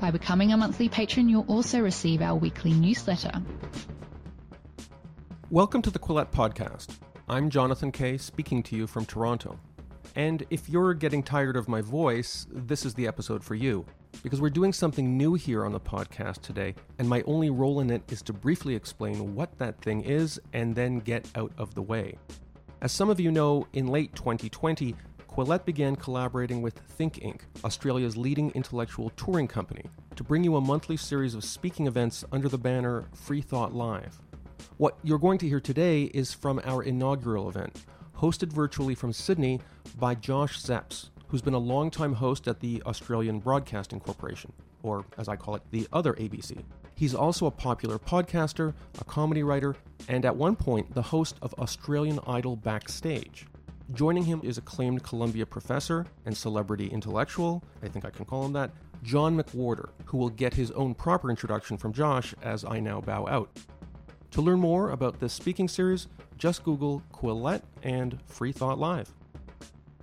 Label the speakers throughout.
Speaker 1: By becoming a monthly patron, you'll also receive our weekly newsletter.
Speaker 2: Welcome to the Quillette Podcast. I'm Jonathan Kay, speaking to you from Toronto. And if you're getting tired of my voice, this is the episode for you. Because we're doing something new here on the podcast today, and my only role in it is to briefly explain what that thing is and then get out of the way. As some of you know, in late 2020, Quillette began collaborating with Think Inc., Australia's leading intellectual touring company, to bring you a monthly series of speaking events under the banner Free Thought Live. What you're going to hear today is from our inaugural event, hosted virtually from Sydney by Josh Zepps, who's been a longtime host at the Australian Broadcasting Corporation, or as I call it, the other ABC. He's also a popular podcaster, a comedy writer, and at one point, the host of Australian Idol Backstage. Joining him is acclaimed Columbia professor and celebrity intellectual, I think I can call him that, John McWhorter, who will get his own proper introduction from Josh as I now bow out. To learn more about this speaking series, just Google Quillette and Free Thought Live.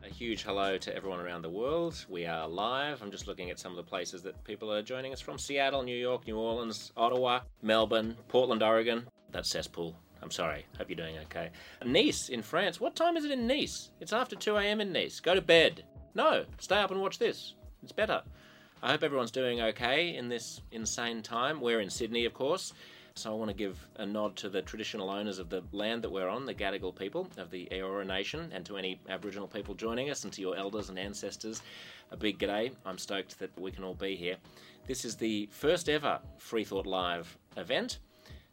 Speaker 3: A huge hello to everyone around the world. We are live. I'm just looking at some of the places that people are joining us from Seattle, New York, New Orleans, Ottawa, Melbourne, Portland, Oregon. That's cesspool. I'm sorry. Hope you're doing okay. Nice in France. What time is it in Nice? It's after 2 a.m. in Nice. Go to bed. No, stay up and watch this. It's better. I hope everyone's doing okay in this insane time. We're in Sydney, of course. So I want to give a nod to the traditional owners of the land that we're on, the Gadigal people of the Eora Nation, and to any Aboriginal people joining us, and to your elders and ancestors. A big g'day. I'm stoked that we can all be here. This is the first ever Free Thought Live event.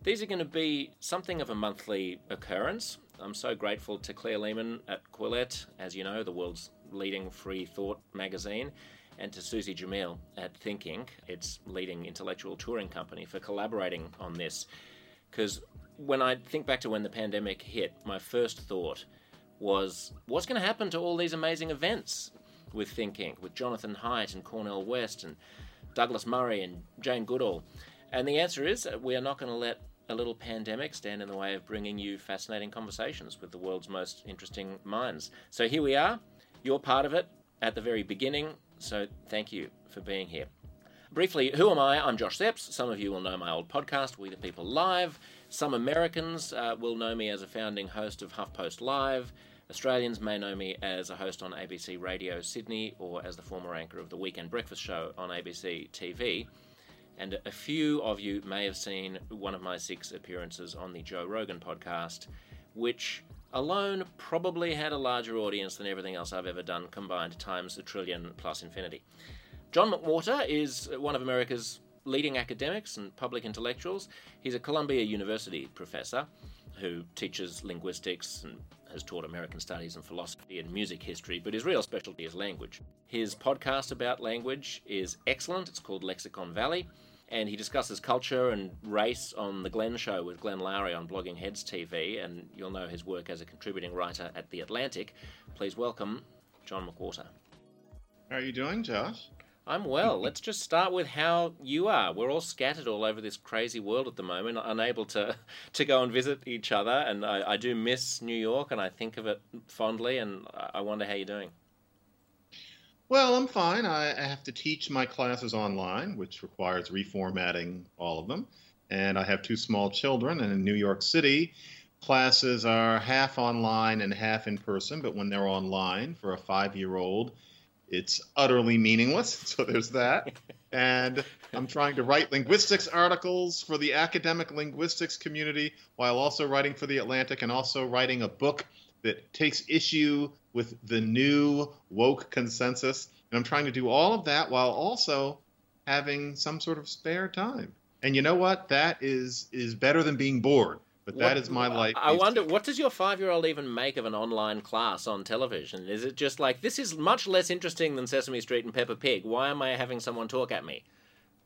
Speaker 3: These are going to be something of a monthly occurrence. I'm so grateful to Claire Lehmann at Quillette, as you know, the world's leading free thought magazine, and to Suzi Jamil at Think Inc., its leading intellectual touring company, for collaborating on this. Because when I think back to when the pandemic hit, my first thought was what's going to happen to all these amazing events with Think Inc., with Jonathan Haidt and Cornel West and Douglas Murray and Jane Goodall? And the answer is we are not going to let a little pandemic stand in the way of bringing you fascinating conversations with the world's most interesting minds. So here we are. You're part of it at the very beginning. So thank you for being here. Briefly, who am I? I'm Josh Zepps. Some of you will know my old podcast, We the People Live. Some Americans uh, will know me as a founding host of HuffPost Live. Australians may know me as a host on ABC Radio Sydney or as the former anchor of the Weekend Breakfast Show on ABC TV and a few of you may have seen one of my six appearances on the Joe Rogan podcast, which alone probably had a larger audience than everything else I've ever done combined times a trillion plus infinity. John McWhorter is one of America's leading academics and public intellectuals. He's a Columbia University professor who teaches linguistics and has taught American studies and philosophy and music history, but his real specialty is language. His podcast about language is excellent. It's called Lexicon Valley and he discusses culture and race on The Glenn Show with Glenn Loury on Blogging Heads TV, and you'll know his work as a contributing writer at The Atlantic. Please welcome John McWhorter.
Speaker 4: How are you doing, Josh?
Speaker 3: I'm well. Let's just start with how you are. We're all scattered all over this crazy world at the moment, unable to, to go and visit each other, and I, I do miss New York, and I think of it fondly, and I wonder how you're doing.
Speaker 4: Well, I'm fine. I, have to teach my classes online, which requires reformatting all of them. And I have two small children, and in New York City, classes are half online and half in person. But when they're online for a five year old, it's utterly meaningless. So there's that. and I'm trying to write linguistics articles for the academic linguistics community while also writing for The Atlantic and also writing a book that takes issue with the new woke consensus. And I'm trying to do all of that while also having some sort of spare time. And you know what? That is is better than being bored. But that what, is my life.
Speaker 3: I wonder, what does your five year old even make of an online class on television? Is it just like, this is much less interesting than Sesame Street and Peppa Pig? Why am I having someone talk at me?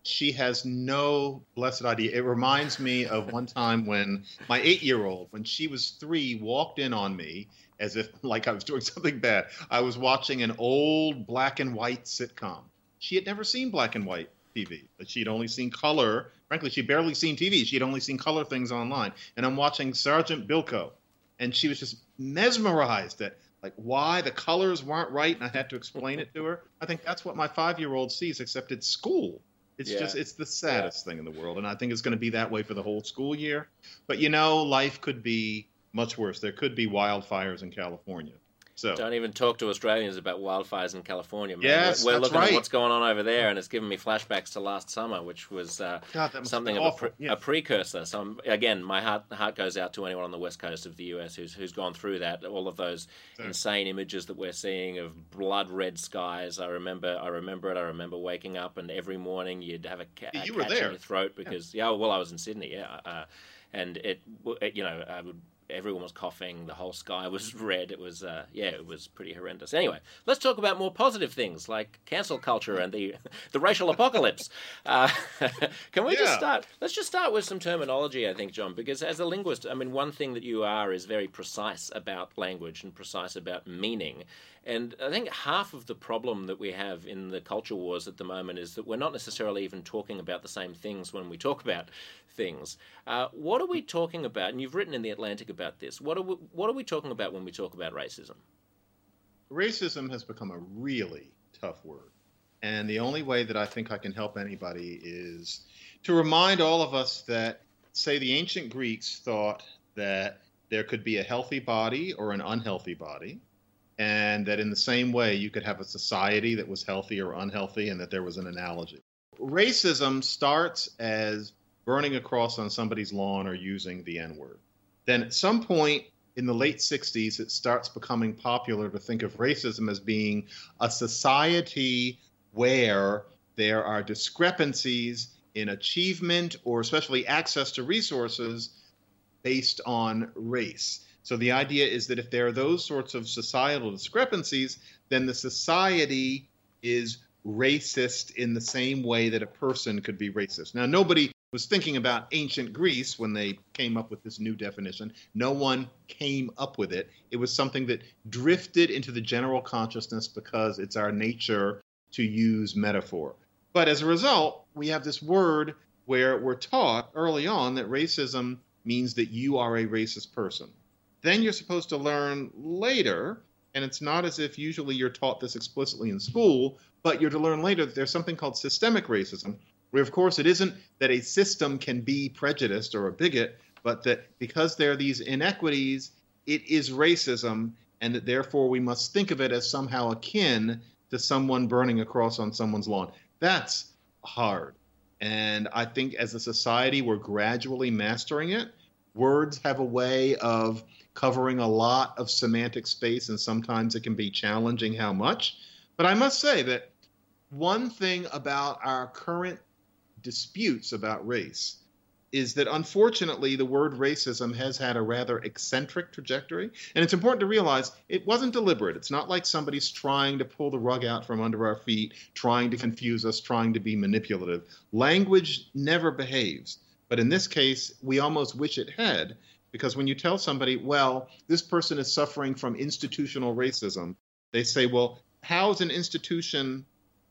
Speaker 4: she has no blessed idea. It reminds me of one time when my eight year old, when she was three, walked in on me as if like I was doing something bad. I was watching an old black and white sitcom. She had never seen black and white TV, but she'd only seen color. Frankly, she'd barely seen TV. She'd only seen color things online. And I'm watching Sergeant Bilko, and she was just mesmerized at like why the colors weren't right, and I had to explain it to her. I think that's what my five year old sees, except it's school. It's yeah. just it's the saddest yeah. thing in the world, and I think it's going to be that way for the whole school year. But you know, life could be much worse. There could be wildfires in California. So
Speaker 3: don't even talk to Australians about wildfires in California. Man.
Speaker 4: Yes,
Speaker 3: we're,
Speaker 4: we're
Speaker 3: looking
Speaker 4: right.
Speaker 3: at what's going on over there, and it's giving me flashbacks to last summer, which was uh,
Speaker 4: God,
Speaker 3: something
Speaker 4: of
Speaker 3: a, pre-
Speaker 4: yes.
Speaker 3: a, precursor. So I'm, again, my heart heart goes out to anyone on the west coast of the US who's who's gone through that. All of those insane images that we're seeing of blood red skies. I remember, I remember it. I remember waking up, and every morning you'd have a, ca-
Speaker 4: you
Speaker 3: a
Speaker 4: were
Speaker 3: catch
Speaker 4: there.
Speaker 3: in your throat because yeah. yeah, well, I was in Sydney, yeah. Uh, and it, it, you know, I would everyone was coughing. The whole sky was red. It was, uh, yeah, it was pretty horrendous. Anyway, let's talk about more positive things like cancel culture and the the racial apocalypse. Uh, can we
Speaker 4: yeah.
Speaker 3: just start? Let's just start with some terminology, I think, John, because as a linguist, I mean, one thing that you are is very precise about language and precise about meaning. And I think half of the problem that we have in the culture wars at the moment is that we're not necessarily even talking about the same things when we talk about things. Uh, what are we talking about? And you've written in the Atlantic about this. What are we, what are we talking about when we talk about racism?
Speaker 4: Racism has become a really tough word. And the only way that I think I can help anybody is to remind all of us that, say, the ancient Greeks thought that there could be a healthy body or an unhealthy body and that in the same way you could have a society that was healthy or unhealthy and that there was an analogy. Racism starts as burning a cross on somebody's lawn or using the N word. Then at some point in the late 60s, it starts becoming popular to think of racism as being a society where there are discrepancies in achievement or especially access to resources based on race. So the idea is that if there are those sorts of societal discrepancies, then the society is racist in the same way that a person could be racist. Now, nobody was thinking about ancient Greece when they came up with this new definition. No one came up with it. It was something that drifted into the general consciousness because it's our nature to use metaphor. But as a result, we have this word where we're taught early on that racism means that you are a racist person. Then you're supposed to learn later, and it's not as if usually you're taught this explicitly in school, but you're to learn later that there's something called systemic racism, where of course it isn't that a system can be prejudiced or a bigot, but that because there are these inequities, it is racism, and that therefore we must think of it as somehow akin to someone burning a cross on someone's lawn. That's hard. And I think as a society, we're gradually mastering it. Words have a way of covering a lot of semantic space, and sometimes it can be challenging how much. But I must say that one thing about our current disputes about race is that unfortunately the word racism has had a rather eccentric trajectory. And it's important to realize it wasn't deliberate. It's not like somebody's trying to pull the rug out from under our feet, trying to confuse us, trying to be manipulative. Language never behaves. But in this case, we almost wish it had because when you tell somebody, well, this person is suffering from institutional racism, they say, well, how is an institution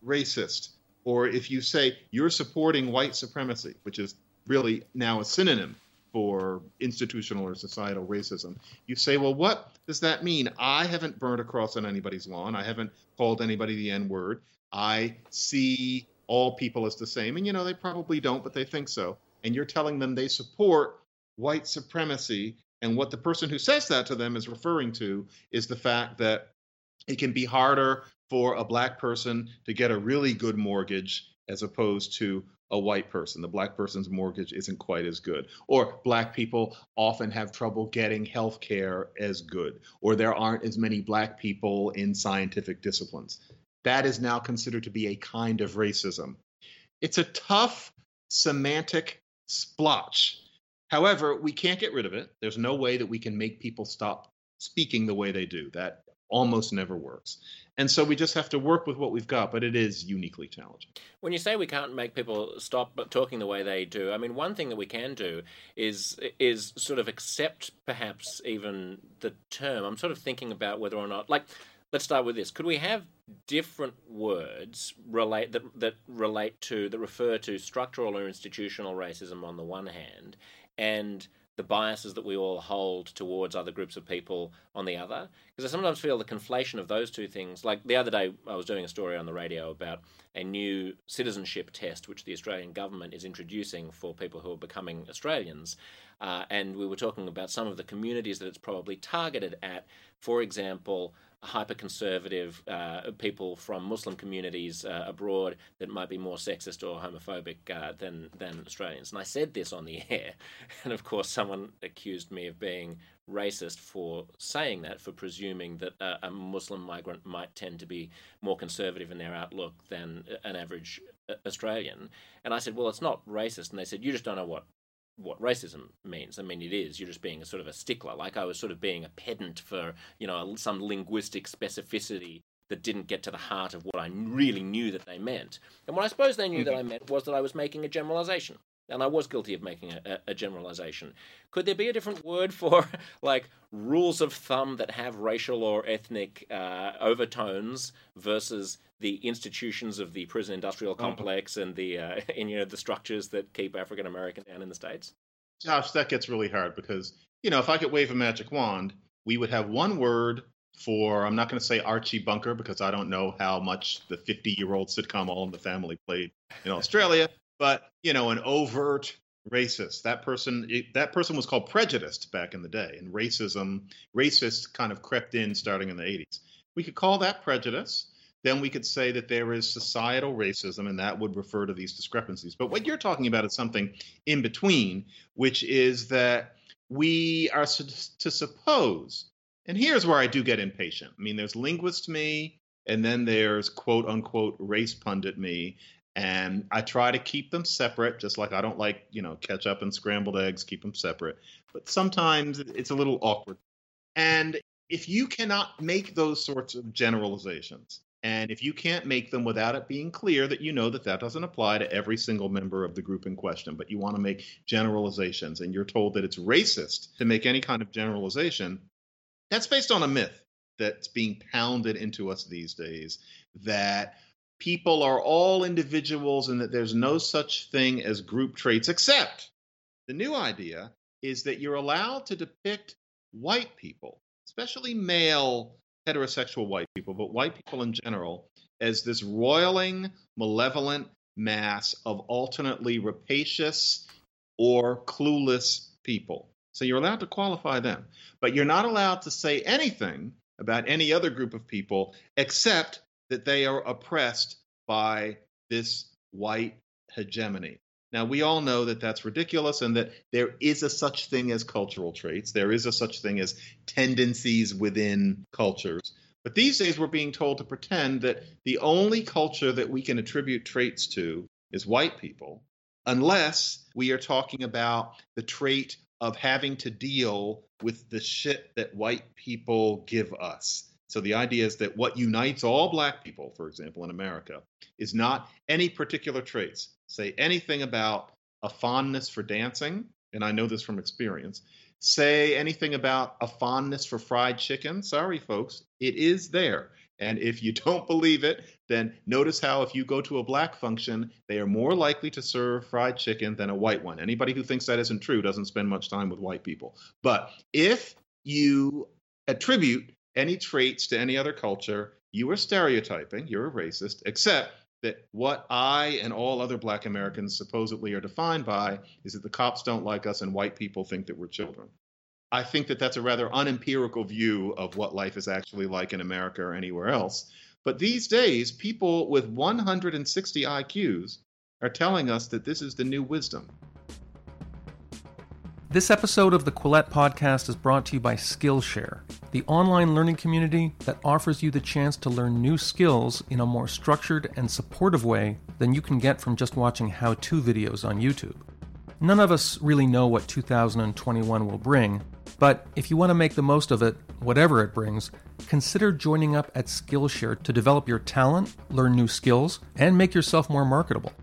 Speaker 4: racist? Or if you say you're supporting white supremacy, which is really now a synonym for institutional or societal racism, you say, well, what does that mean? I haven't burned a cross on anybody's lawn. I haven't called anybody the N word. I see all people as the same. And, you know, they probably don't, but they think so. And you're telling them they support white supremacy. And what the person who says that to them is referring to is the fact that it can be harder for a black person to get a really good mortgage as opposed to a white person. The black person's mortgage isn't quite as good. Or black people often have trouble getting health care as good. Or there aren't as many black people in scientific disciplines. That is now considered to be a kind of racism. It's a tough semantic splotch However, we can't get rid of it. There's no way that we can make people stop speaking the way they do. That almost never works. And so we just have to work with what we've got, but it is uniquely challenging.
Speaker 3: When you say we can't make people stop talking the way they do, I mean, one thing that we can do is is sort of accept perhaps even the term. I'm sort of thinking about whether or not, like, let's start with this. Could we have different words relate that that relate to that refer to structural or institutional racism on the one hand, and the biases that we all hold towards other groups of people on the other. Because I sometimes feel the conflation of those two things. Like the other day, I was doing a story on the radio about a new citizenship test which the Australian government is introducing for people who are becoming Australians. Uh, and we were talking about some of the communities that it's probably targeted at. For example, hyper conservative uh, people from Muslim communities uh, abroad that might be more sexist or homophobic uh, than than Australians. And I said this on the air, and of course, someone accused me of being racist for saying that, for presuming that a Muslim migrant might tend to be more conservative in their outlook than an average uh, Australian. And I said, well, it's not racist. And they said, you just don't know what what racism means. I mean, it is. You're just being a sort of a stickler. Like I was sort of being a pedant for, you know, some linguistic specificity that didn't get to the heart of what I really knew that they meant. And what I suppose they knew that I mm-hmm. meant was that I was making a generalization. And I was guilty of making a, a, generalization. Could there be a different word for, like, rules of thumb that have racial or ethnic uh, overtones versus the institutions of the prison industrial uh-huh. complex and the uh, and, you know the structures that keep African Americans down in the states?
Speaker 4: Josh, that gets really hard because you know if I could wave a magic wand, we would have one word for I'm not going to say Archie Bunker because I don't know how much the 50 year old sitcom All in the Family played in Australia, but you know an overt racist. That person it, that person was called prejudiced back in the day, and racism racist kind of crept in starting in the 80s. We could call that prejudice then we could say that there is societal racism, and that would refer to these discrepancies. But what you're talking about is something in between, which is that we are to suppose, and here's where I do get impatient. I mean, there's linguist me, and then there's quote unquote race pundit me. And I try to keep them separate, just like I don't like, you know, ketchup and scrambled eggs, keep them separate. But sometimes it's a little awkward. And if you cannot make those sorts of generalizations, and if you can't make them without it being clear that you know that that doesn't apply to every single member of the group in question, but you want to make generalizations and you're told that it's racist to make any kind of generalization, that's based on a myth that's being pounded into us these days that people are all individuals and that there's no such thing as group traits, except the new idea is that you're allowed to depict white people, especially male heterosexual white people, but white people in general, as this roiling, malevolent mass of alternately rapacious or clueless people. So you're allowed to qualify them, but you're not allowed to say anything about any other group of people except that they are oppressed by this white hegemony. Now, we all know that that's ridiculous and that there is a such thing as cultural traits. There is a such thing as tendencies within cultures. But these days, we're being told to pretend that the only culture that we can attribute traits to is white people, unless we are talking about the trait of having to deal with the shit that white people give us. So the idea is that what unites all black people, for example, in America, is not any particular traits. Say anything about a fondness for dancing, and I know this from experience. Say anything about a fondness for fried chicken. Sorry, folks, it is there. And if you don't believe it, then notice how if you go to a black function, they are more likely to serve fried chicken than a white one. Anybody who thinks that isn't true doesn't spend much time with white people. But if you attribute any traits to any other culture, you are stereotyping, you're a racist, except that what I and all other black Americans supposedly are defined by is that the cops don't like us and white people think that we're children. I think that that's a rather unempirical view of what life is actually like in America or anywhere else. But these days, people with 160 IQs are telling us that this is the new wisdom.
Speaker 2: This episode of the Quillette podcast is brought to you by Skillshare, the online learning community that offers you the chance to learn new skills in a more structured and supportive way than you can get from just watching how to videos on YouTube. None of us really know what 2021 will bring, but if you want to make the most of it, whatever it brings, consider joining up at Skillshare to develop your talent, learn new skills, and make yourself more marketable.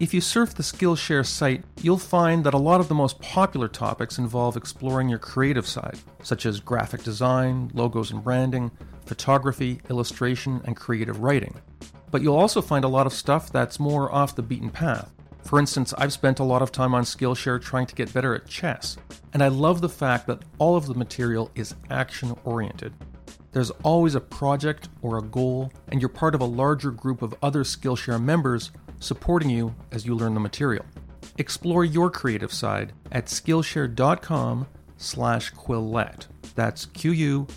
Speaker 2: If you surf the Skillshare site, you'll find that a lot of the most popular topics involve exploring your creative side, such as graphic design, logos and branding, photography, illustration, and creative writing. But you'll also find a lot of stuff that's more off the beaten path, for instance, I've spent a lot of time on Skillshare trying to get better at chess, and I love the fact that all of the material is action oriented. There's always a project or a goal, and you're part of a larger group of other Skillshare members supporting you as you learn the material. Explore your creative side at skillshare.com slash quillette. That's Q-U-I-L-L-E-T-T-E.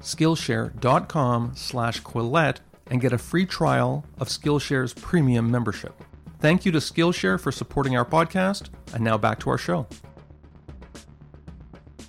Speaker 2: Skillshare.com slash quillette and get a free trial of Skillshare's premium membership. Thank you to Skillshare for supporting our podcast, and now back to our show.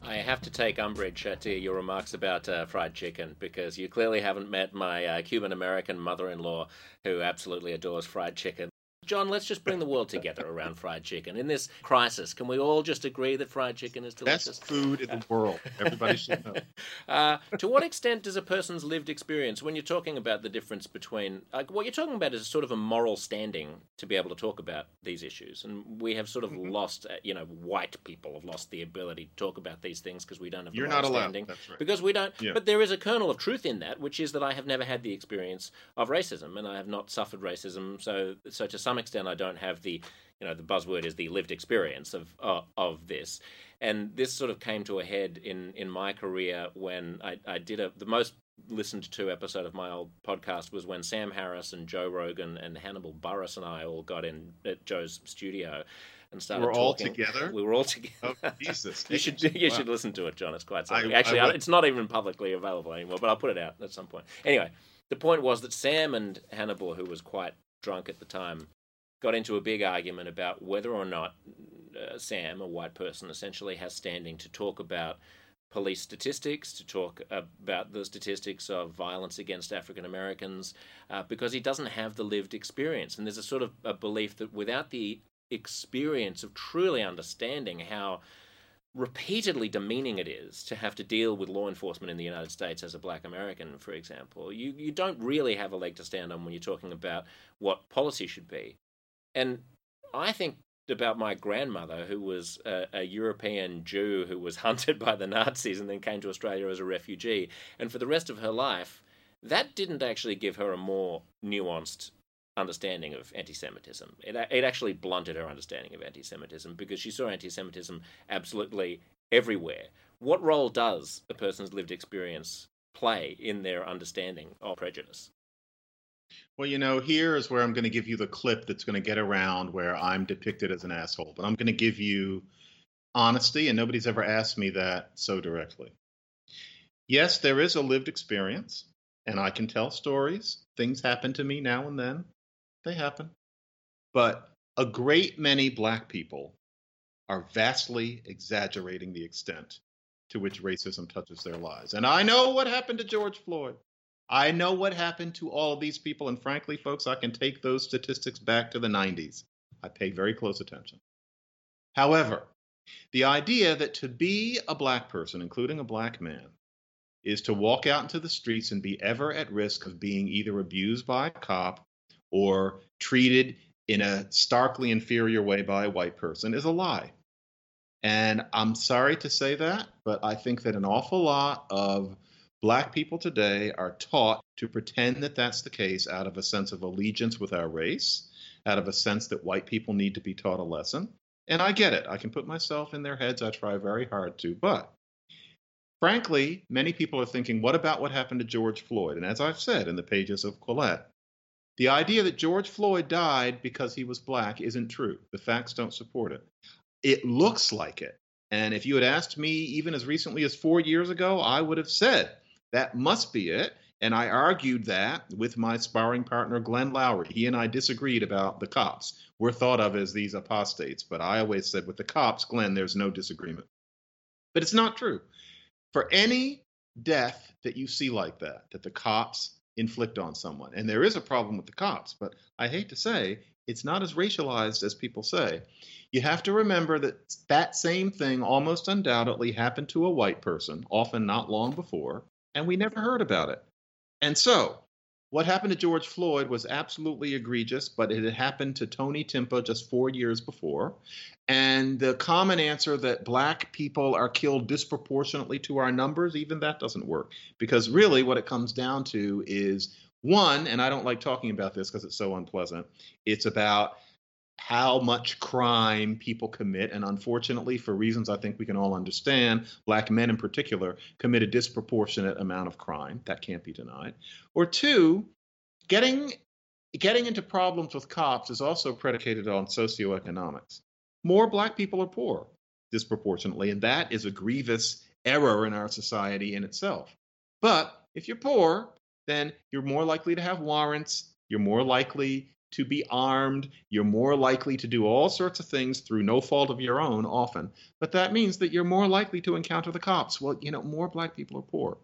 Speaker 3: I have to take umbrage uh, to your remarks about uh, fried chicken because you clearly haven't met my uh, Cuban American mother in law who absolutely adores fried chicken. John, let's just bring the world together around fried chicken. In this crisis, can we all just agree that fried chicken is delicious?
Speaker 4: Best food in the world. Everybody should know.
Speaker 3: Uh, to what extent does a person's lived experience, when you're talking about the difference between, like, what you're talking about is sort of a moral standing to be able to talk about these issues, and we have sort of mm-hmm. lost, uh, you know, white people have lost the ability to talk about these things because we don't have.
Speaker 4: You're
Speaker 3: not
Speaker 4: allowed.
Speaker 3: Standing,
Speaker 4: That's right.
Speaker 3: Because we don't. Yeah. But there is a kernel of truth in that, which is that I have never had the experience of racism, and I have not suffered racism. So, so to some some extent, I don't have the, you know, the buzzword is the lived experience of uh, of this, and this sort of came to a head in in my career when I, I did a the most listened to episode of my old podcast was when Sam Harris and Joe Rogan and Hannibal Buress and I all got in at Joe's studio and started.
Speaker 4: We're
Speaker 3: talking.
Speaker 4: all together.
Speaker 3: We were all together.
Speaker 4: Oh, Jesus!
Speaker 3: you should you wow. should listen to it, John. It's quite something. I, Actually, I it's not even publicly available anymore, but I'll put it out at some point. Anyway, the point was that Sam and Hannibal, who was quite drunk at the time, got into a big argument about whether or not uh, Sam, a white person, essentially has standing to talk about police statistics, to talk about the statistics of violence against African Americans, uh, because he doesn't have the lived experience. And there's a sort of a belief that without the experience of truly understanding how repeatedly demeaning it is to have to deal with law enforcement in the United States as a black American, for example. You, you don't really have a leg to stand on when you're talking about what policy should be. And I think about my grandmother, who was a, a, European Jew who was hunted by the Nazis and then came to Australia as a refugee. And for the rest of her life, that didn't actually give her a more nuanced understanding of anti Semitism. It, it actually blunted her understanding of anti Semitism because she saw anti Semitism absolutely everywhere. What role does a person's lived experience play in their understanding of prejudice?
Speaker 4: Well, you know, here is where I'm going to give you the clip that's going to get around where I'm depicted as an asshole. But I'm going to give you honesty, and nobody's ever asked me that so directly. Yes, there is a lived experience, and I can tell stories. Things happen to me now and then. They happen. But a great many black people are vastly exaggerating the extent to which racism touches their lives. And I know what happened to George Floyd. I know what happened to all of these people, and frankly, folks, I can take those statistics back to the 90s. I pay very close attention. However, the idea that to be a black person, including a black man, is to walk out into the streets and be ever at risk of being either abused by a cop or treated in a starkly inferior way by a white person is a lie. And I'm sorry to say that, but I think that an awful lot of Black people today are taught to pretend that that's the case out of a sense of allegiance with our race, out of a sense that white people need to be taught a lesson. And I get it. I can put myself in their heads. I try very hard to. But frankly, many people are thinking, what about what happened to George Floyd? And as I've said in the pages of Quillette, the idea that George Floyd died because he was black isn't true. The facts don't support it. It looks like it. And if you had asked me even as recently as four years ago, I would have said that must be it. And I argued that with my sparring partner, Glenn Loury. He and I disagreed about the cops. We're thought of as these apostates, but I always said with the cops, Glenn, there's no disagreement. But it's not true. For any death that you see like that, that the cops inflict on someone, and there is a problem with the cops, but I hate to say, it's not as racialized as people say. You have to remember that that same thing almost undoubtedly happened to a white person, often not long before, and we never heard about it. And so, what happened to George Floyd was absolutely egregious, but it had happened to Tony Timpa just four years before. And the common answer that black people are killed disproportionately to our numbers, even that doesn't work. Because really, what it comes down to is one, and I don't like talking about this because it's so unpleasant, it's about how much crime people commit. And unfortunately, for reasons I think we can all understand, black men in particular commit a disproportionate amount of crime. That can't be denied. Or two, getting getting into problems with cops is also predicated on socioeconomics. More black people are poor disproportionately, and that is a grievous error in our society in itself. But if you're poor, then you're more likely to have warrants. You're more likely to be armed. You're more likely to do all sorts of things through no fault of your own, often. But that means that you're more likely to encounter the cops. Well, you know, more black people are poor.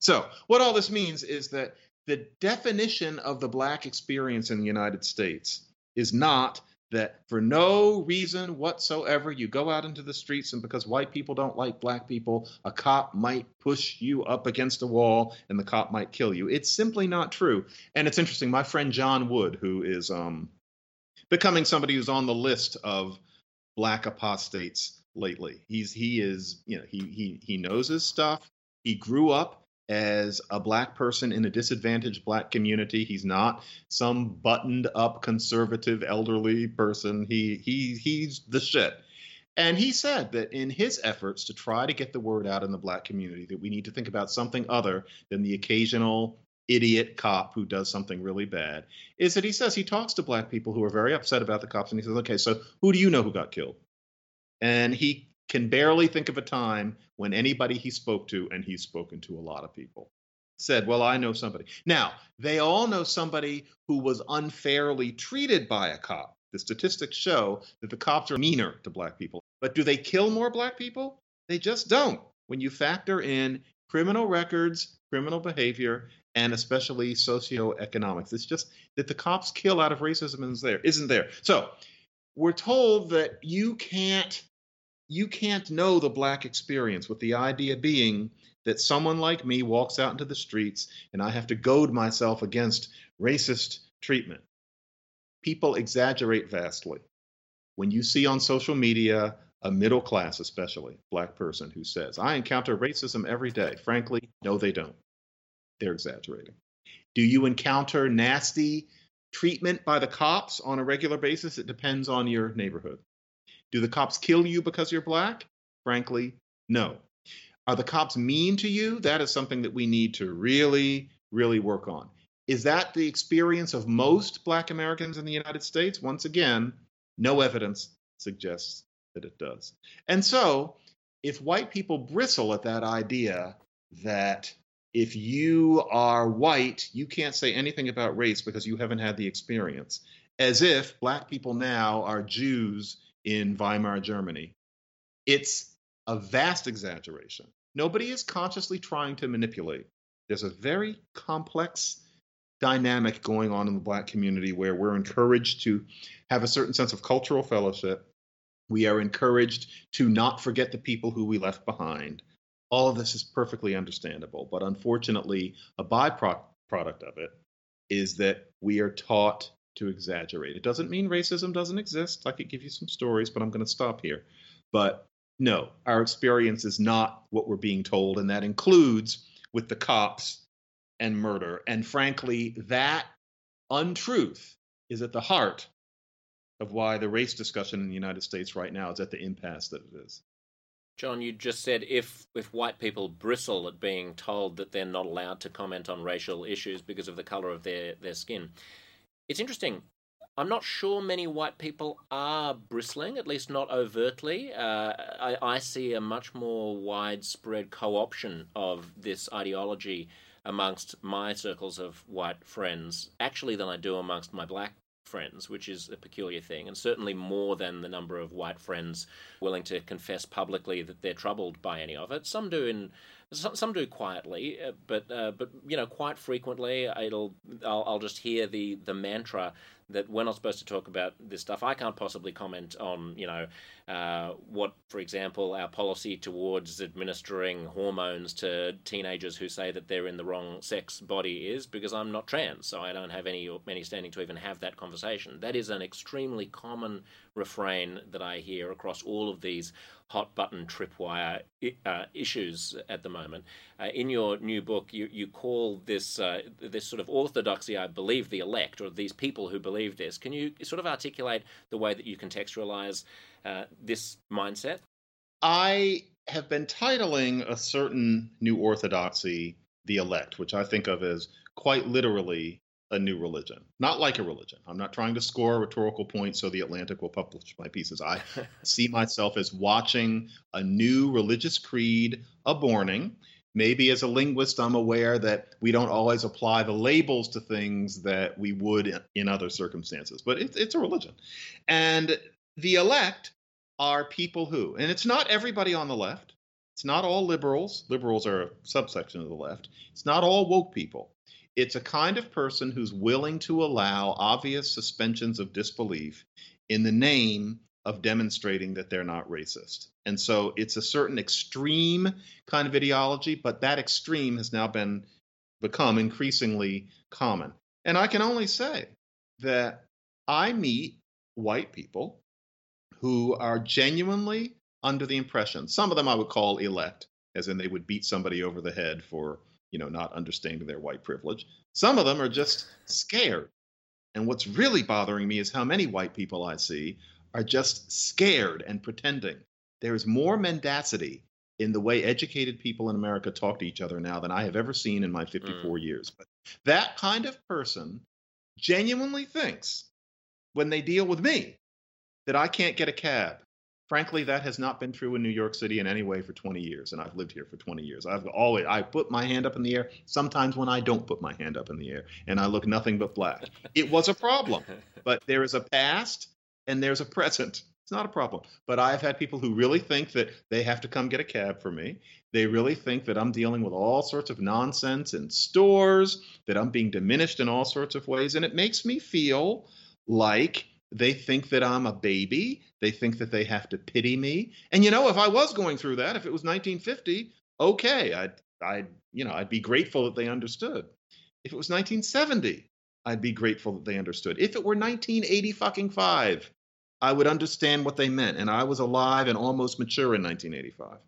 Speaker 4: So, what all this means is that the definition of the black experience in the United States is not that for no reason whatsoever you go out into the streets and because white people don't like black people, a cop might push you up against a wall and the cop might kill you. It's simply not true. And it's interesting. My friend John Wood, who is um, becoming somebody who's on the list of black apostates lately, he's he is you know he he he knows his stuff. He grew up as a black person in a disadvantaged black community. He's not some buttoned up conservative elderly person. He he he's the shit. And he said that in his efforts to try to get the word out in the black community that we need to think about something other than the occasional idiot cop who does something really bad is that he says he talks to black people who are very upset about the cops and he says, "Okay, so who do you know who got killed?" And he can barely think of a time when anybody he spoke to, and he's spoken to a lot of people, said, Well, I know somebody. Now, they all know somebody who was unfairly treated by a cop. The statistics show that the cops are meaner to black people. But do they kill more black people? They just don't. When you factor in criminal records, criminal behavior, and especially socioeconomics, it's just that the cops kill out of racism is there, isn't there? So we're told that you can't you can't know the black experience with the idea being that someone like me walks out into the streets and I have to goad myself against racist treatment. People exaggerate vastly. When you see on social media a middle class, especially black person who says, I encounter racism every day, frankly, no, they don't. They're exaggerating. Do you encounter nasty treatment by the cops on a regular basis? It depends on your neighborhood. Do the cops kill you because you're black? Frankly, no. Are the cops mean to you? That is something that we need to really, really work on. Is that the experience of most black Americans in the United States? Once again, no evidence suggests that it does. And so, if white people bristle at that idea that if you are white, you can't say anything about race because you haven't had the experience, as if black people now are Jews in Weimar Germany. It's a vast exaggeration. Nobody is consciously trying to manipulate. There's a very complex dynamic going on in the black community where we're encouraged to have a certain sense of cultural fellowship. We are encouraged to not forget the people who we left behind. All of this is perfectly understandable, but unfortunately, a byproduct of it is that we are taught to exaggerate. It doesn't mean racism doesn't exist. I could give you some stories, but I'm going to stop here. But no, our experience is not what we're being told, and that includes with the cops and murder. And frankly, that untruth is at the heart of why the race discussion in the United States right now is at the impasse that it is.
Speaker 3: John, you just said if if white people bristle at being told that they're not allowed to comment on racial issues because of the color of their, their skin. It's interesting. I'm not sure many white people are bristling, at least not overtly. Uh, I, I, see a much more widespread co option of this ideology amongst my circles of white friends, actually, than I do amongst my black friends, which is a peculiar thing, and certainly more than the number of white friends willing to confess publicly that they're troubled by any of it. Some do in Some, some do quietly, uh, but uh, but you know, quite frequently, it'll I'll, I'll just hear the the mantra that we're not supposed to talk about this stuff. I can't possibly comment on, you know, uh, what, for example, our policy towards administering hormones to teenagers who say that they're in the wrong sex body is, because I'm not trans, so I don't have any any standing to even have that conversation. That is an extremely common refrain that I hear across all of these hot button tripwire uh, issues at the moment. Uh, in your new book, you, you call this uh, this sort of orthodoxy, I believe, the elect, or these people who believe this. Can you sort of articulate the way that you contextualize uh, this mindset?
Speaker 4: I have been titling a certain new orthodoxy the elect, which I think of as quite literally a new religion, not like a religion. I'm not trying to score a rhetorical point so the Atlantic will publish my pieces. I see myself as watching a new religious creed aborning. Maybe as a linguist, I'm aware that we don't always apply the labels to things that we would in other circumstances, but it's, it's a religion. And the elect are people who, and it's not everybody on the left, it's not all liberals. Liberals are a subsection of the left. It's not all woke people it's a kind of person who's willing to allow obvious suspensions of disbelief in the name of demonstrating that they're not racist. And so it's a certain extreme kind of ideology, but that extreme has now been become increasingly common. And I can only say that I meet white people who are genuinely under the impression, some of them I would call elect, as in they would beat somebody over the head for you know, not understanding their white privilege. Some of them are just scared. And what's really bothering me is how many white people I see are just scared and pretending. There is more mendacity in the way educated people in America talk to each other now than I have ever seen in my 54 mm. years. But that kind of person genuinely thinks when they deal with me that I can't get a cab frankly, that has not been true in New York City in any way for 20 years, and I've lived here for 20 years. I've always I put my hand up in the air. Sometimes when I don't put my hand up in the air, and I look nothing but black. It was a problem, but there is a past and there's a present. It's not a problem. But I've had people who really think that they have to come get a cab for me. They really think that I'm dealing with all sorts of nonsense in stores, that I'm being diminished in all sorts of ways, and it makes me feel like they think that I'm a baby. They think that they have to pity me. And you know, if I was going through that, if it was 1950, okay, I'd, I'd, you know, I'd be grateful that they understood. If it was 1970, I'd be grateful that they understood. If it were 1980 fucking five, I would understand what they meant. And I was alive and almost mature in 1985.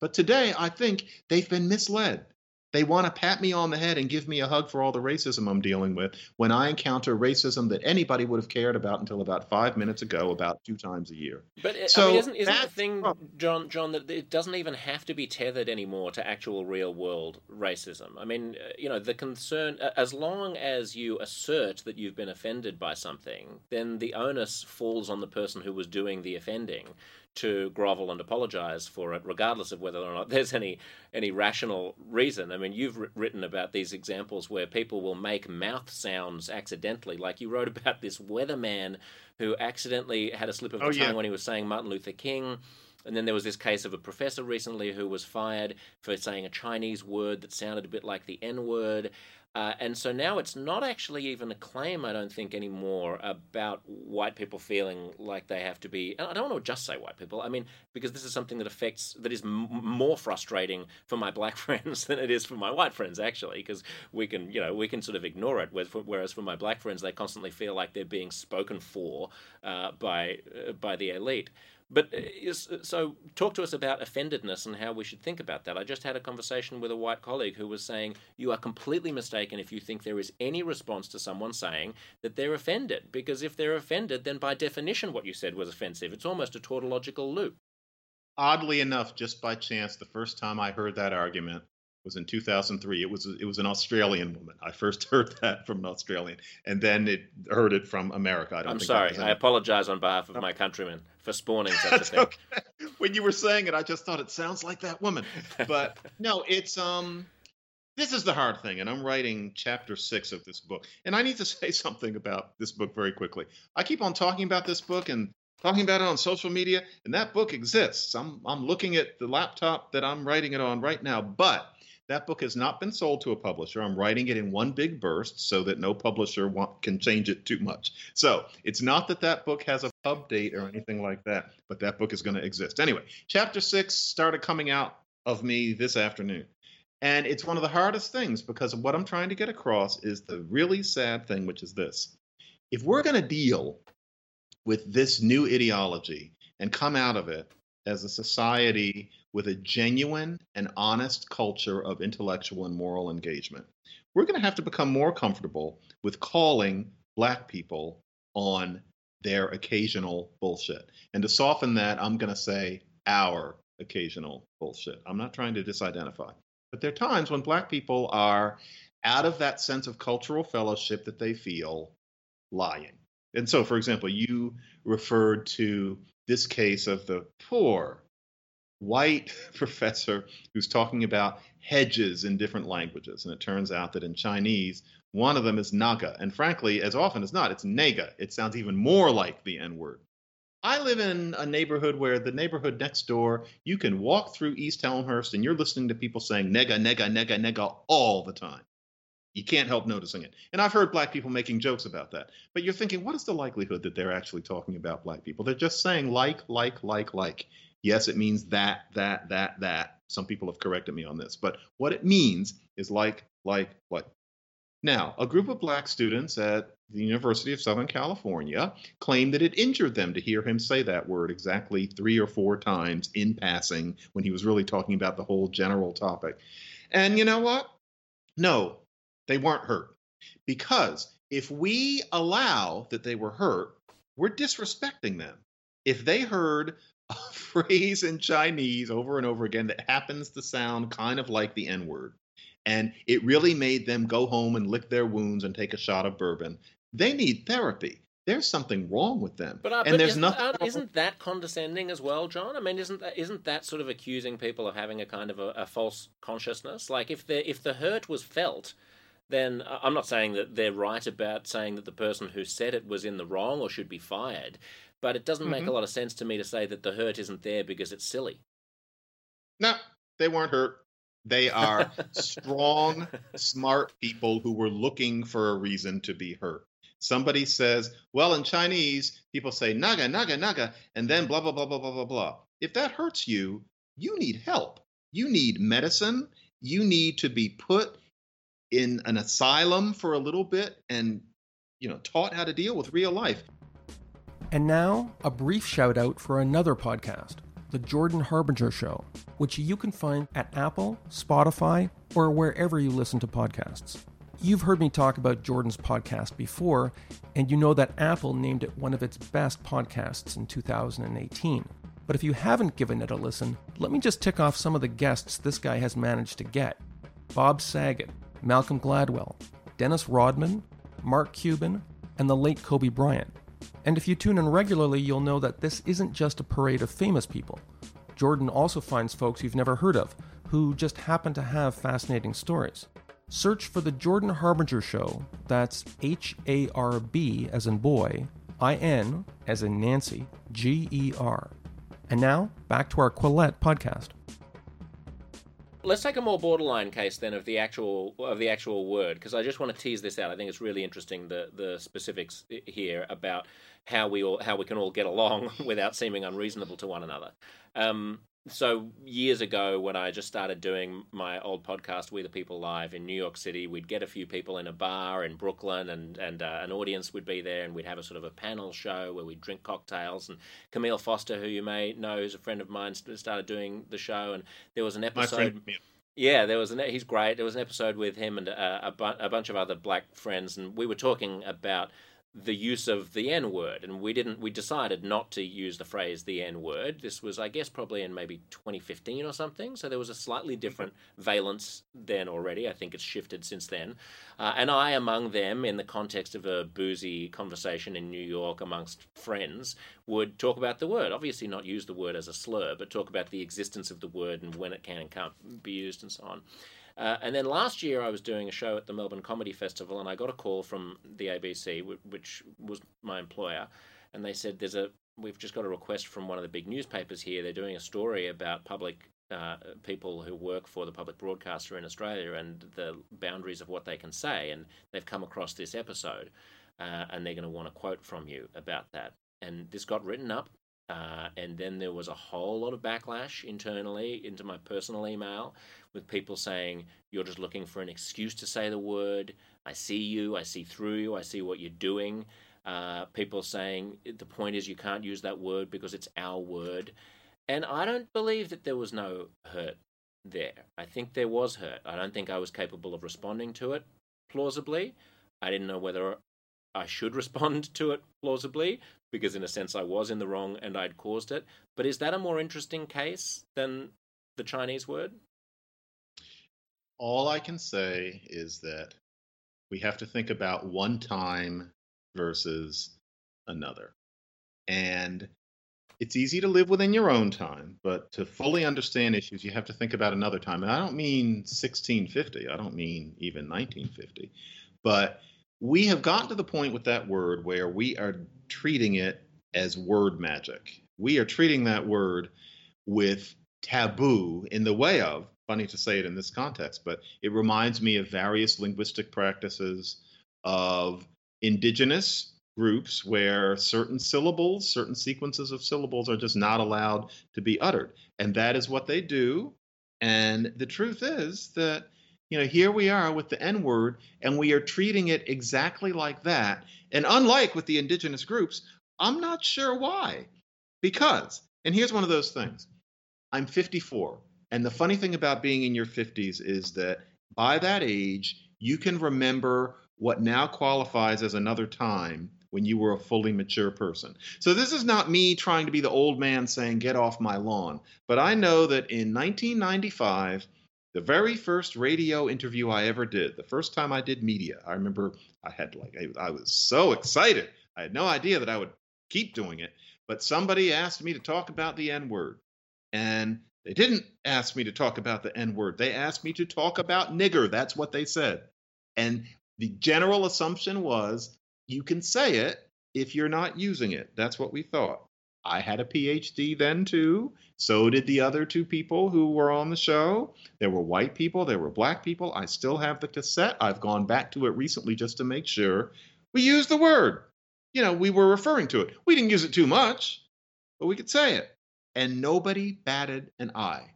Speaker 4: But today, I think they've been misled. They want to pat me on the head and give me a hug for all the racism I'm dealing with when I encounter racism that anybody would have cared about until about five minutes ago, about two times a year.
Speaker 3: But so I mean, isn't, isn't the thing, John, John, that it doesn't even have to be tethered anymore to actual real world racism? I mean, uh, you know, the concern, as long as you assert that you've been offended by something, then the onus falls on the person who was doing the offending to grovel and apologize for it, regardless of whether or not there's any any rational reason. I mean, you've written about these examples where people will make mouth sounds accidentally, like you wrote about this weatherman who accidentally had a slip of oh, the oh, tongue yeah. when he was saying Martin Luther King. And then there was this case of a professor recently who was fired for saying a Chinese word that sounded a bit like the N word. Uh, and so now it's not actually even a claim, I don't think, anymore about white people feeling like they have to be. And I don't want to just say white people. I mean, because this is something that affects, that is m- more frustrating for my black friends than it is for my white friends, actually, because we can, you know, we can sort of ignore it. Whereas for my black friends, they constantly feel like they're being spoken for uh, by uh, by the elite. But uh, so, talk to us about offendedness and how we should think about that. I just had a conversation with a white colleague who was saying you are completely mistaken if you think there is any response to someone saying that they're offended, because if they're offended, then by definition, what you said was offensive. It's almost a tautological loop.
Speaker 4: Oddly enough, just by chance, the first time I heard that argument, was in 2003. It was it was an Australian woman. I first heard that from an Australian, and then it heard it from America. I
Speaker 3: am sorry. I apologize on behalf of my countrymen for spawning such a thing. Okay.
Speaker 4: When you were saying it, I just thought it sounds like that woman. But no, it's um. This is the hard thing, and I'm writing chapter six of this book. And I need to say something about this book very quickly. I keep on talking about this book, and talking about it on social media, and that book exists. I'm I'm looking at the laptop that I'm writing it on right now, but that book has not been sold to a publisher. I'm writing it in one big burst so that no publisher want, can change it too much. So it's not that that book has a pub date or anything like that, but that book is going to exist. Anyway, chapter six started coming out of me this afternoon. And it's one of the hardest things because what I'm trying to get across is the really sad thing, which is this. If we're going to deal with this new ideology and come out of it as a society with a genuine and honest culture of intellectual and moral engagement, we're going to have to become more comfortable with calling Black people on their occasional bullshit. And to soften that, I'm going to say our occasional bullshit. I'm not trying to disidentify. But there are times when Black people are out of that sense of cultural fellowship that they feel lying. And so, for example, you referred to this case of the poor white professor who's talking about hedges in different languages. And it turns out that in Chinese, one of them is naga. And frankly, as often as not, it's nega. It sounds even more like the N word. I live in a neighborhood where the neighborhood next door, you can walk through East Elmhurst and you're listening to people saying nega, nega, nega, nega all the time. You can't help noticing it. And I've heard black people making jokes about that. But you're thinking, what is the likelihood that they're actually talking about black people? They're just saying like, like, like, like. Yes, it means that, that, that, that. Some people have corrected me on this. But what it means is like, like, like. Now, a group of black students at the University of Southern California claimed that it injured them to hear him say that word exactly three or four times in passing when he was really talking about the whole general topic. And you know what? No, they weren't hurt. Because if we allow that they were hurt, we're disrespecting them. If they heard a phrase in Chinese over and over again that happens to sound kind of like the N word, and it really made them go home and lick their wounds and take a shot of bourbon, they need therapy. There's something wrong with them,
Speaker 3: but, uh,
Speaker 4: and
Speaker 3: but
Speaker 4: there's
Speaker 3: isn't,
Speaker 4: nothing.
Speaker 3: uh, isn't that condescending as well, John? I mean, isn't that isn't that sort of accusing people of having a kind of a, a false consciousness? Like if the if the hurt was felt, then uh, I'm not saying that they're right about saying that the person who said it was in the wrong or should be fired, but it doesn't make
Speaker 4: Mhm.
Speaker 3: a lot of sense to me to say that the hurt isn't there because it's silly.
Speaker 4: No, they weren't hurt. They are strong, smart people who were looking for a reason to be hurt. Somebody says, well, in Chinese, people say naga, naga, naga, and then blah, blah, blah, blah, blah, blah, blah. If that hurts you, you need help. You need medicine. You need to be put in an asylum for a little bit and, you know, taught how to deal with real life.
Speaker 2: And now, a brief shout out for another podcast, The Jordan Harbinger Show, which you can find at Apple, Spotify, or wherever you listen to podcasts. You've heard me talk about Jordan's podcast before, and you know that Apple named it one of its best podcasts in 2018. But if you haven't given it a listen, let me just tick off some of the guests this guy has managed to get Bob Saget, Malcolm Gladwell, Dennis Rodman, Mark Cuban, and the late Kobe Bryant. And if you tune in regularly, you'll know that this isn't just a parade of famous people. Jordan also finds folks you've never heard of, who just happen to have fascinating stories. Search for The Jordan Harbinger Show, that's H A R B as in boy, I N as in Nancy, G E R. And now, back to our Quillette podcast.
Speaker 3: Let's take a more borderline case then of the actual of the actual word because I just want to tease this out. I think it's really interesting the the specifics here about how we all how we can all get along without seeming unreasonable to one another. Um, so years ago, when I just started doing my old podcast, We the People Live in New York City, we'd get a few people in a bar in Brooklyn, and and uh, an audience would be there, and we'd have a sort of a panel show where we'd drink cocktails. And Camille Foster, who you may know, is a friend of mine, started doing the show, and there was an
Speaker 4: My
Speaker 3: episode. Yeah, there was an he's great. There was an episode with him and a, a, bu- a bunch of other black friends, and we were talking about the use of the N word, and we didn't. We decided not to use the phrase the N word. This was, I guess, probably in maybe 2015 or something. So there was a slightly different valence then already. I think it's shifted since then. Uh, and I, among them, in the context of a boozy conversation in New York amongst friends, would talk about the word. Obviously, not use the word as a slur, but talk about the existence of the word and when it can and can't be used and so on. Uh, and then last year, I was doing a show at the Melbourne Comedy Festival, and I got a call from the ABC, which was my employer, and they said there's a we've just got a request from one of the big newspapers here. They're doing a story about public uh, people who work for the public broadcaster in Australia and the boundaries of what they can say. And they've come across this episode, uh, and they're going to want a quote from you about that. And this got written up, uh, and then there was a whole lot of backlash internally into my personal email with people saying, You're just looking for an excuse to say the word. I see you. I see through you. I see what you're doing. Uh, people saying the point is you can't use that word because it's our word. And I don't believe that there was no hurt there. I think there was hurt. I don't think I was capable of responding to it plausibly. I didn't know whether I should respond to it plausibly because, in a sense, I was in the wrong and I'd caused it. But is that a more interesting case than the Chinese word?
Speaker 4: All I can say is that we have to think about one time versus another. And it's easy to live within your own time, but to fully understand issues, you have to think about another time. And I don't mean 1650, I don't mean even 1950, but we have gotten to the point with that word where we are treating it as word magic. We are treating that word with taboo in the way of, funny to say it in this context, but it reminds me of various linguistic practices of indigenous groups where certain syllables, certain sequences of syllables are just not allowed to be uttered. And that is what they do. And the truth is that, you know, here we are with the N word, and we are treating it exactly like that. And unlike with the indigenous groups, I'm not sure why. Because, and here's one of those things I'm 54. And the funny thing about being in your 50s is that by that age, you can remember what now qualifies as another time when you were a fully mature person. So this is not me trying to be the old man saying, get off my lawn. But I know that in 1995, the very first radio interview I ever did, the first time I did media, I remember I had like, I, I was so excited. I had no idea that I would keep doing it. But somebody asked me to talk about the N word. And they didn't ask me to talk about the N word. They asked me to talk about nigger. That's what they said. And the general assumption was you can say it if you're not using it. That's what we thought. I had a PhD then too. So did the other two people who were on the show. There were white people, there were black people. I still have the cassette. I've gone back to it recently just to make sure we used the word. You know, we were referring to it. We didn't use it too much, but we could say it. And nobody batted an eye.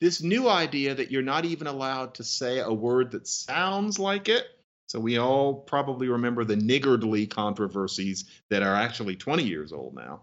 Speaker 4: This new idea that you're not even allowed to say a word that sounds like it so we all probably remember the niggardly controversies that are actually 20 years old now.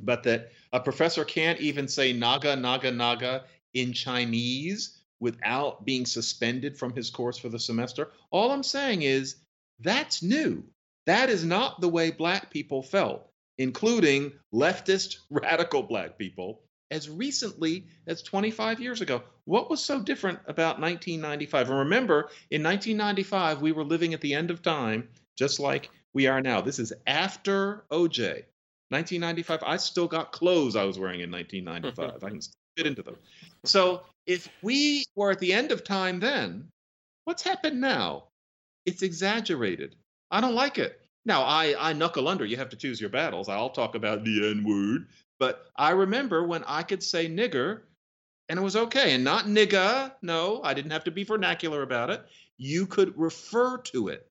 Speaker 4: But that a professor can't even say naga, naga, naga in Chinese without being suspended from his course for the semester. All I'm saying is that's new. That is not the way black people felt, including leftist radical black people as recently as 25 years ago. What was so different about 1995? And remember, in 1995, we were living at the end of time, just like we are now. This is after OJ. 1995, I still got clothes I was wearing in 1995. I can fit into them. So if we were at the end of time then, what's happened now? It's exaggerated. I don't like it. Now, I, I knuckle under. You have to choose your battles. I'll talk about the N word but I remember when I could say nigger and it was okay. And not nigga. No, I didn't have to be vernacular about it. You could refer to it.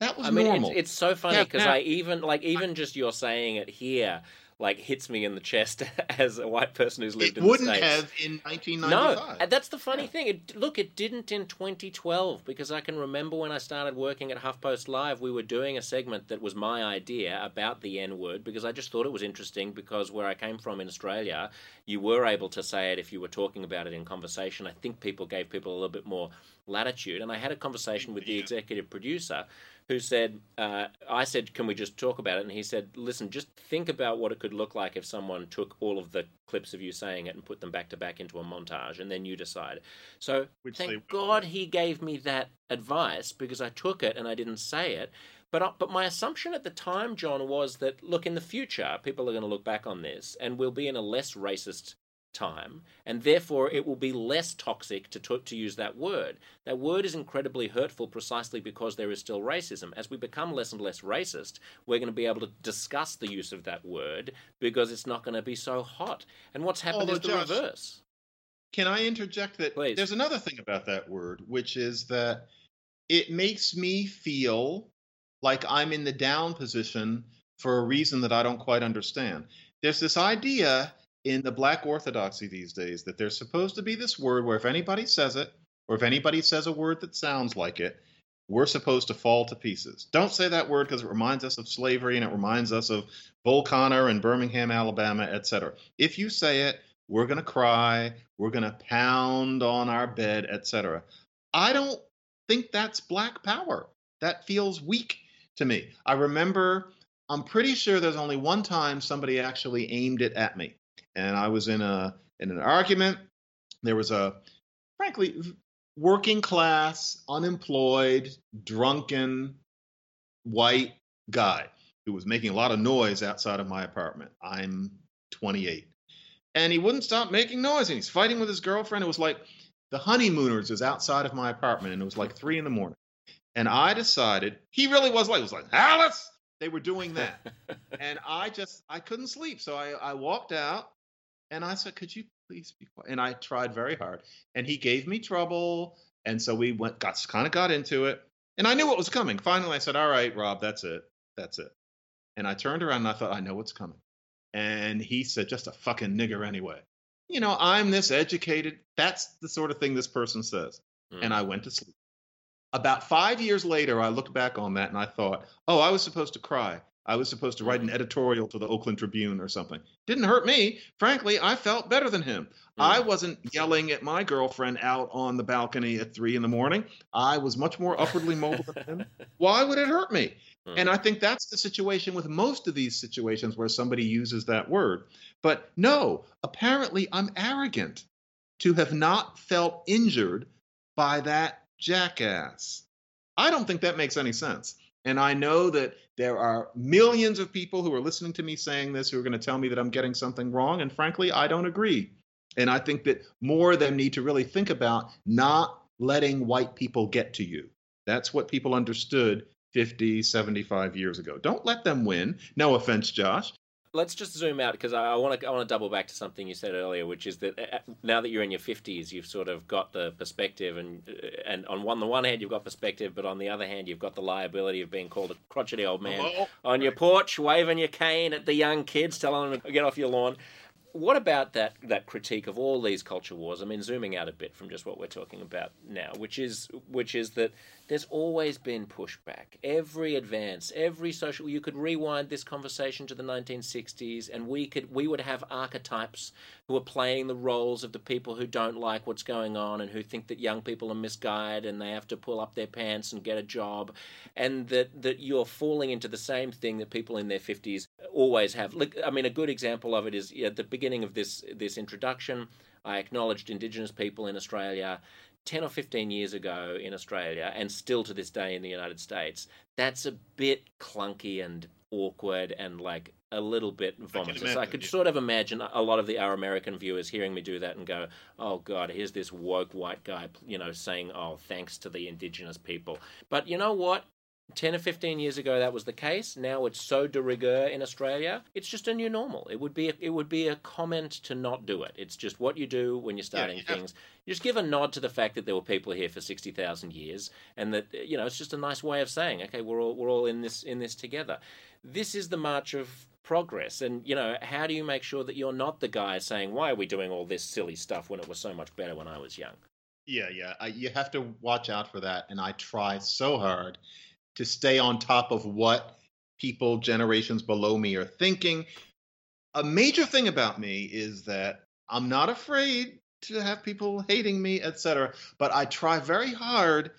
Speaker 4: That was
Speaker 3: I mean,
Speaker 4: normal.
Speaker 3: It's, it's so funny because yeah, I even like even just you're saying it here like hits me in the chest as a white person who's lived
Speaker 4: it
Speaker 3: in
Speaker 4: wouldn't
Speaker 3: States.
Speaker 4: have in 1995.
Speaker 3: No, uh, that's the funny yeah. thing. It, look, it didn't in 2012 because I can remember when I started working at HuffPost Live, we were doing a segment that was my idea about the N word because I just thought it was interesting because where I came from in Australia, you were able to say it if you were talking about it in conversation. I think people gave people a little bit more latitude, and I had a conversation with the executive producer who said, uh, I said, can we just talk about it? And he said, listen, just think about what it could look like if someone took all of the clips of you saying it and put them back to back into a montage, and then you decide. So Which thank God he gave me that advice because I took it and I didn't say it. But, but my assumption at the time, John, was that look, in the future, people are going to look back on this and we'll be in a less racist time, and therefore it will be less toxic to, to, to use that word. That word is incredibly hurtful precisely because there is still racism. As we become less and less racist, we're going to be able to discuss the use of that word because it's not going to be so hot. And what's happened Although, is the Josh, reverse.
Speaker 4: Can I interject that
Speaker 3: Please.
Speaker 4: there's another thing about that word, which is that it makes me feel like I'm in the down position for a reason that I don't quite understand. There's this idea in the black orthodoxy these days that there's supposed to be this word where if anybody says it, or if anybody says a word that sounds like it, we're supposed to fall to pieces. Don't say that word because it reminds us of slavery and it reminds us of Bull Connor and Birmingham, Alabama, etc. If you say it, we're going to cry, we're going to pound on our bed, etc. I don't think that's black power. That feels weak to me. I remember, I'm pretty sure there's only one time somebody actually aimed it at me. And I was in a in an argument. There was a frankly working class, unemployed, drunken, white guy who was making a lot of noise outside of my apartment. I'm 28 and he wouldn't stop making noise. And he's fighting with his girlfriend. It was like the honeymooners is outside of my apartment, and it was like three in the morning. And I decided he really was like, was like Alice. They were doing that, and I just I couldn't sleep, so I I walked out, and I said, "Could you please be quiet?" And I tried very hard, and he gave me trouble, and so we went got kind of got into it, and I knew what was coming. Finally, I said, "All right, Rob, that's it, that's it." And I turned around and I thought, I know what's coming. And he said, just a fucking nigger anyway. You know, I'm this educated. That's the sort of thing this person says. Mm. And I went to sleep. About five years later, I looked back on that and I thought, oh, I was supposed to cry. I was supposed to write an mm. editorial to the Oakland Tribune or something. Didn't hurt me. Frankly, I felt better than him. Mm. I wasn't yelling at my girlfriend out on the balcony at three in the morning. I was much more upwardly mobile than him. Why would it hurt me? And I think that's the situation with most of these situations where somebody uses that word. But no, apparently I'm arrogant to have not felt injured by that jackass. I don't think that makes any sense. And I know that there are millions of people who are listening to me saying this who are going to tell me that I'm getting something wrong. And frankly, I don't agree. And I think that more of them need to really think about not letting white people get to you. That's what people understood 50, 75 years ago. Don't let them win. No offense, Josh.
Speaker 3: Let's just zoom out because I want to I want to double back to something you said earlier, which is that uh, now that you're in your 50s, you've sort of got the perspective, and uh, and on one the one hand you've got perspective, but on the other hand you've got the liability of being called a crotchety old man oh, on your porch, waving your cane at the young kids, telling them to get off your lawn what about that that critique of all these culture wars? I mean, zooming out a bit from just what we're talking about now, which is which is that there's always been pushback. Every advance, every social, you could rewind this conversation to the 1960s, and we could we would have archetypes who are playing the roles of the people who don't like what's going on and who think that young people are misguided and they have to pull up their pants and get a job, and that that you're falling into the same thing that people in their 50s always have. Look, I mean, a good example of it is at the beginning of this this introduction. I acknowledged Indigenous people in Australia 10 or 15 years ago in Australia and still to this day in the United States, that's a bit clunky and awkward and like a little bit vomitous. I, imagine, I could yeah. sort of imagine a lot of the our American viewers hearing me do that and go, "Oh God, here's this woke white guy, you know, saying, "Oh, thanks to the indigenous people." But you know what? 10 or 15 years ago that was the case now it's so de rigueur in australia it's just a new normal. It would be a, it would be a comment to not do it. It's just what you do when you're starting yeah, things. You just give a nod to the fact that there were people here for 60,000 years and that you know it's just a nice way of saying okay we're all we're all in this in this together. This is the march of progress. And you know how do you make sure that you're not the guy saying why are we doing all this silly stuff when it was so much better when i was young?
Speaker 4: Yeah yeah. I, you have to watch out for that. And i try so hard to stay on top of what people generations below me are thinking. A major thing about me is that I'm not afraid to have people hating me, etc. But I try very hard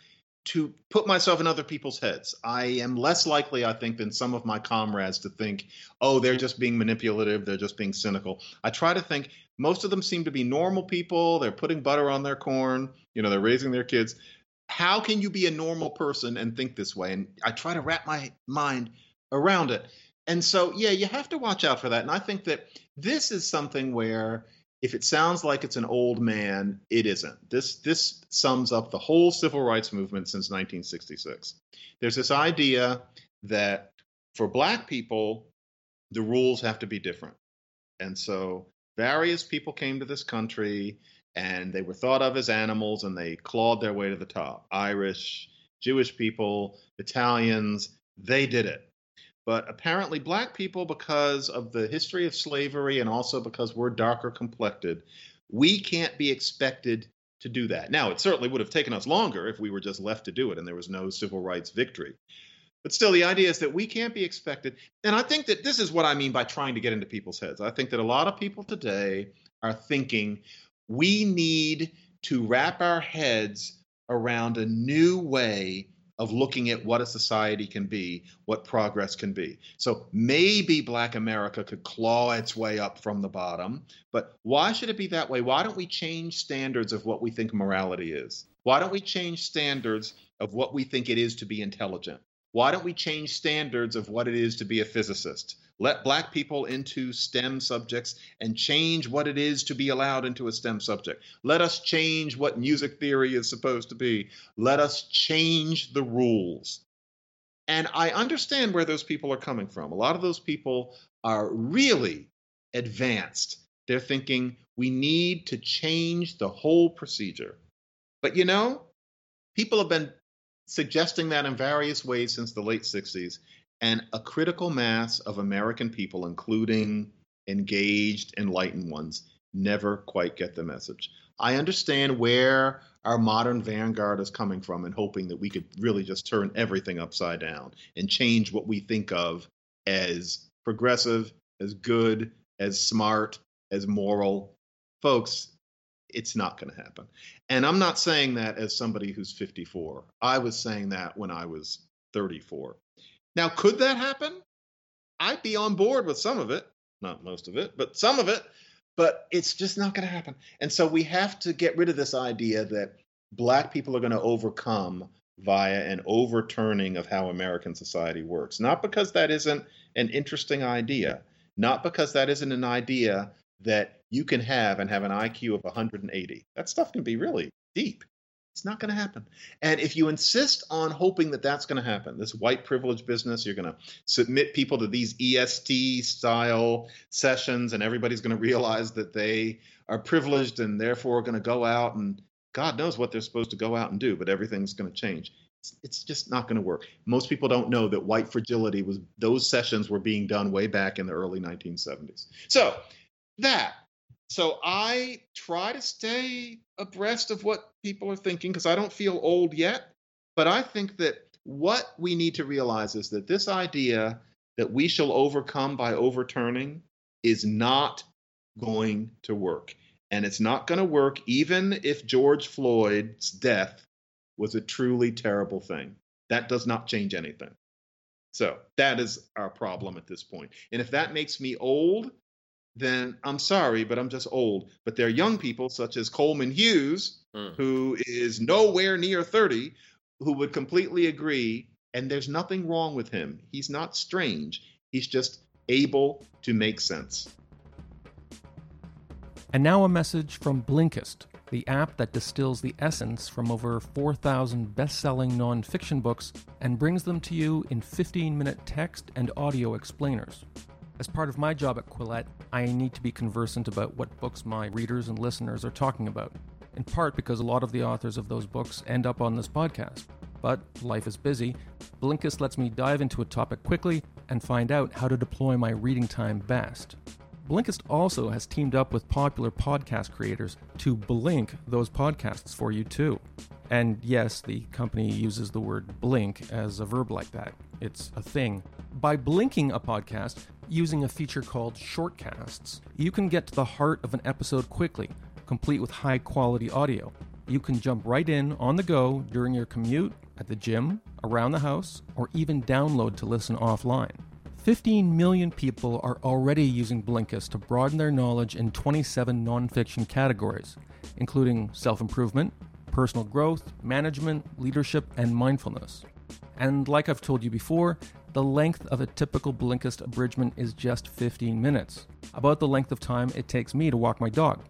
Speaker 4: to put myself in other people's heads. I am less likely, I think, than some of my comrades to think, oh, they're just being manipulative, they're just being cynical. I try to think most of them seem to be normal people. They're putting butter on their corn, you know, they're raising their kids how can you be a normal person and think this way? And I try to wrap my mind around it. And so, yeah, you have to watch out for that. And I think that this is something where if it sounds like it's an old man, it isn't. This this sums up the whole civil rights movement since 1966. There's this idea that for black people, the rules have to be different. And so various people came to this country and they were thought of as animals and they clawed their way to the top. Irish, Jewish people, Italians, they did it. But apparently, black people, because of the history of slavery and also because we're darker complected, we can't be expected to do that. Now, it certainly would have taken us longer if we were just left to do it and there was no civil rights victory. But still, the idea is that we can't be expected. And I think that this is what I mean by trying to get into people's heads. I think that a lot of people today are thinking we need to wrap our heads around a new way of looking at what a society can be, what progress can be. So maybe Black America could claw its way up from the bottom, but why should it be that way? Why don't we change standards of what we think morality is? Why don't we change standards of what we think it is to be intelligent? Why don't we change standards of what it is to be a physicist? Let black people into STEM subjects and change what it is to be allowed into a STEM subject. Let us change what music theory is supposed to be. Let us change the rules. And I understand where those people are coming from. A lot of those people are really advanced. They're thinking we need to change the whole procedure. But you know, people have been suggesting that in various ways since the late 60s, and a critical mass of American people, including engaged, enlightened ones, never quite get the message. I understand where our modern vanguard is coming from and hoping that we could really just turn everything upside down and change what we think of as progressive, as good, as smart, as moral. Folks, it's not going to happen. And I'm not saying that as somebody who's 54. I was saying that when I was 34. Now, could that happen? I'd be on board with some of it, not most of it, but some of it, but it's just not going to happen. And so we have to get rid of this idea that black people are going to overcome via an overturning of how American society works. Not because that isn't an interesting idea, not because that isn't an idea that you can have and have an IQ of 180. That stuff can be really deep. It's not going to happen. And if you insist on hoping that that's going to happen, this white privilege business, you're going to submit people to these EST style sessions, and everybody's going to realize that they are privileged and therefore going to go out and God knows what they're supposed to go out and do, but everything's going to change. It's, it's just not going to work. Most people don't know that white fragility was, those sessions were being done way back in the early 1970s. So that. So I try to stay abreast of what people are thinking because I don't feel old yet. But I think that what we need to realize is that this idea that we shall overcome by overturning is not going to work. And it's not going to work even if George Floyd's death was a truly terrible thing. That does not change anything. So that is our problem at this point. And if that makes me old, then I'm sorry, but I'm just old. But there are young people such as Coleman Hughes, mm. who is nowhere near 30, who would completely agree. And there's nothing wrong with him. He's not strange, he's just able to make sense.
Speaker 2: And now a message from Blinkist, the app that distills the essence from over 4,000 best selling nonfiction books and brings them to you in 15 minute text and audio explainers. As part of my job at Quillette, I need to be conversant about what books my readers and listeners are talking about, in part because a lot of the authors of those books end up on this podcast. But life is busy. Blinkist lets me dive into a topic quickly and find out how to deploy my reading time best. Blinkist also has teamed up with popular podcast creators to blink those podcasts for you too. And yes, the company uses the word blink as a verb like that. It's a thing. By blinking a podcast using a feature called Shortcasts, you can get to the heart of an episode quickly, complete with high quality audio. You can jump right in on the go during your commute, at the gym, around the house, or even download to listen offline. 15 million people are already using Blinkist to broaden their knowledge in 27 nonfiction categories, including self improvement, personal growth, management, leadership, and mindfulness. And like I've told you before, the length of a typical Blinkist abridgment is just 15 minutes. about the length of time it takes me to walk my dog.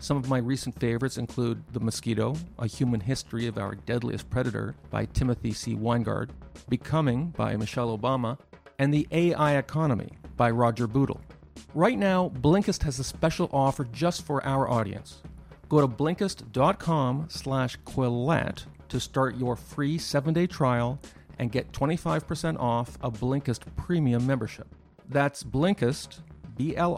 Speaker 2: Some of my recent favorites include The Mosquito, A Human History of Our Deadliest Predator by Timothy C. Winegard, Becoming by Michelle Obama, and The AI Economy by Roger Bootle. Right now, Blinkist has a special offer just for our audience. Go to Blinkist.com slash Quillette to start your free seven-day trial and get 25% off a Blinkist premium membership. That's Blinkist, B-L-I-N-K-I-S-T,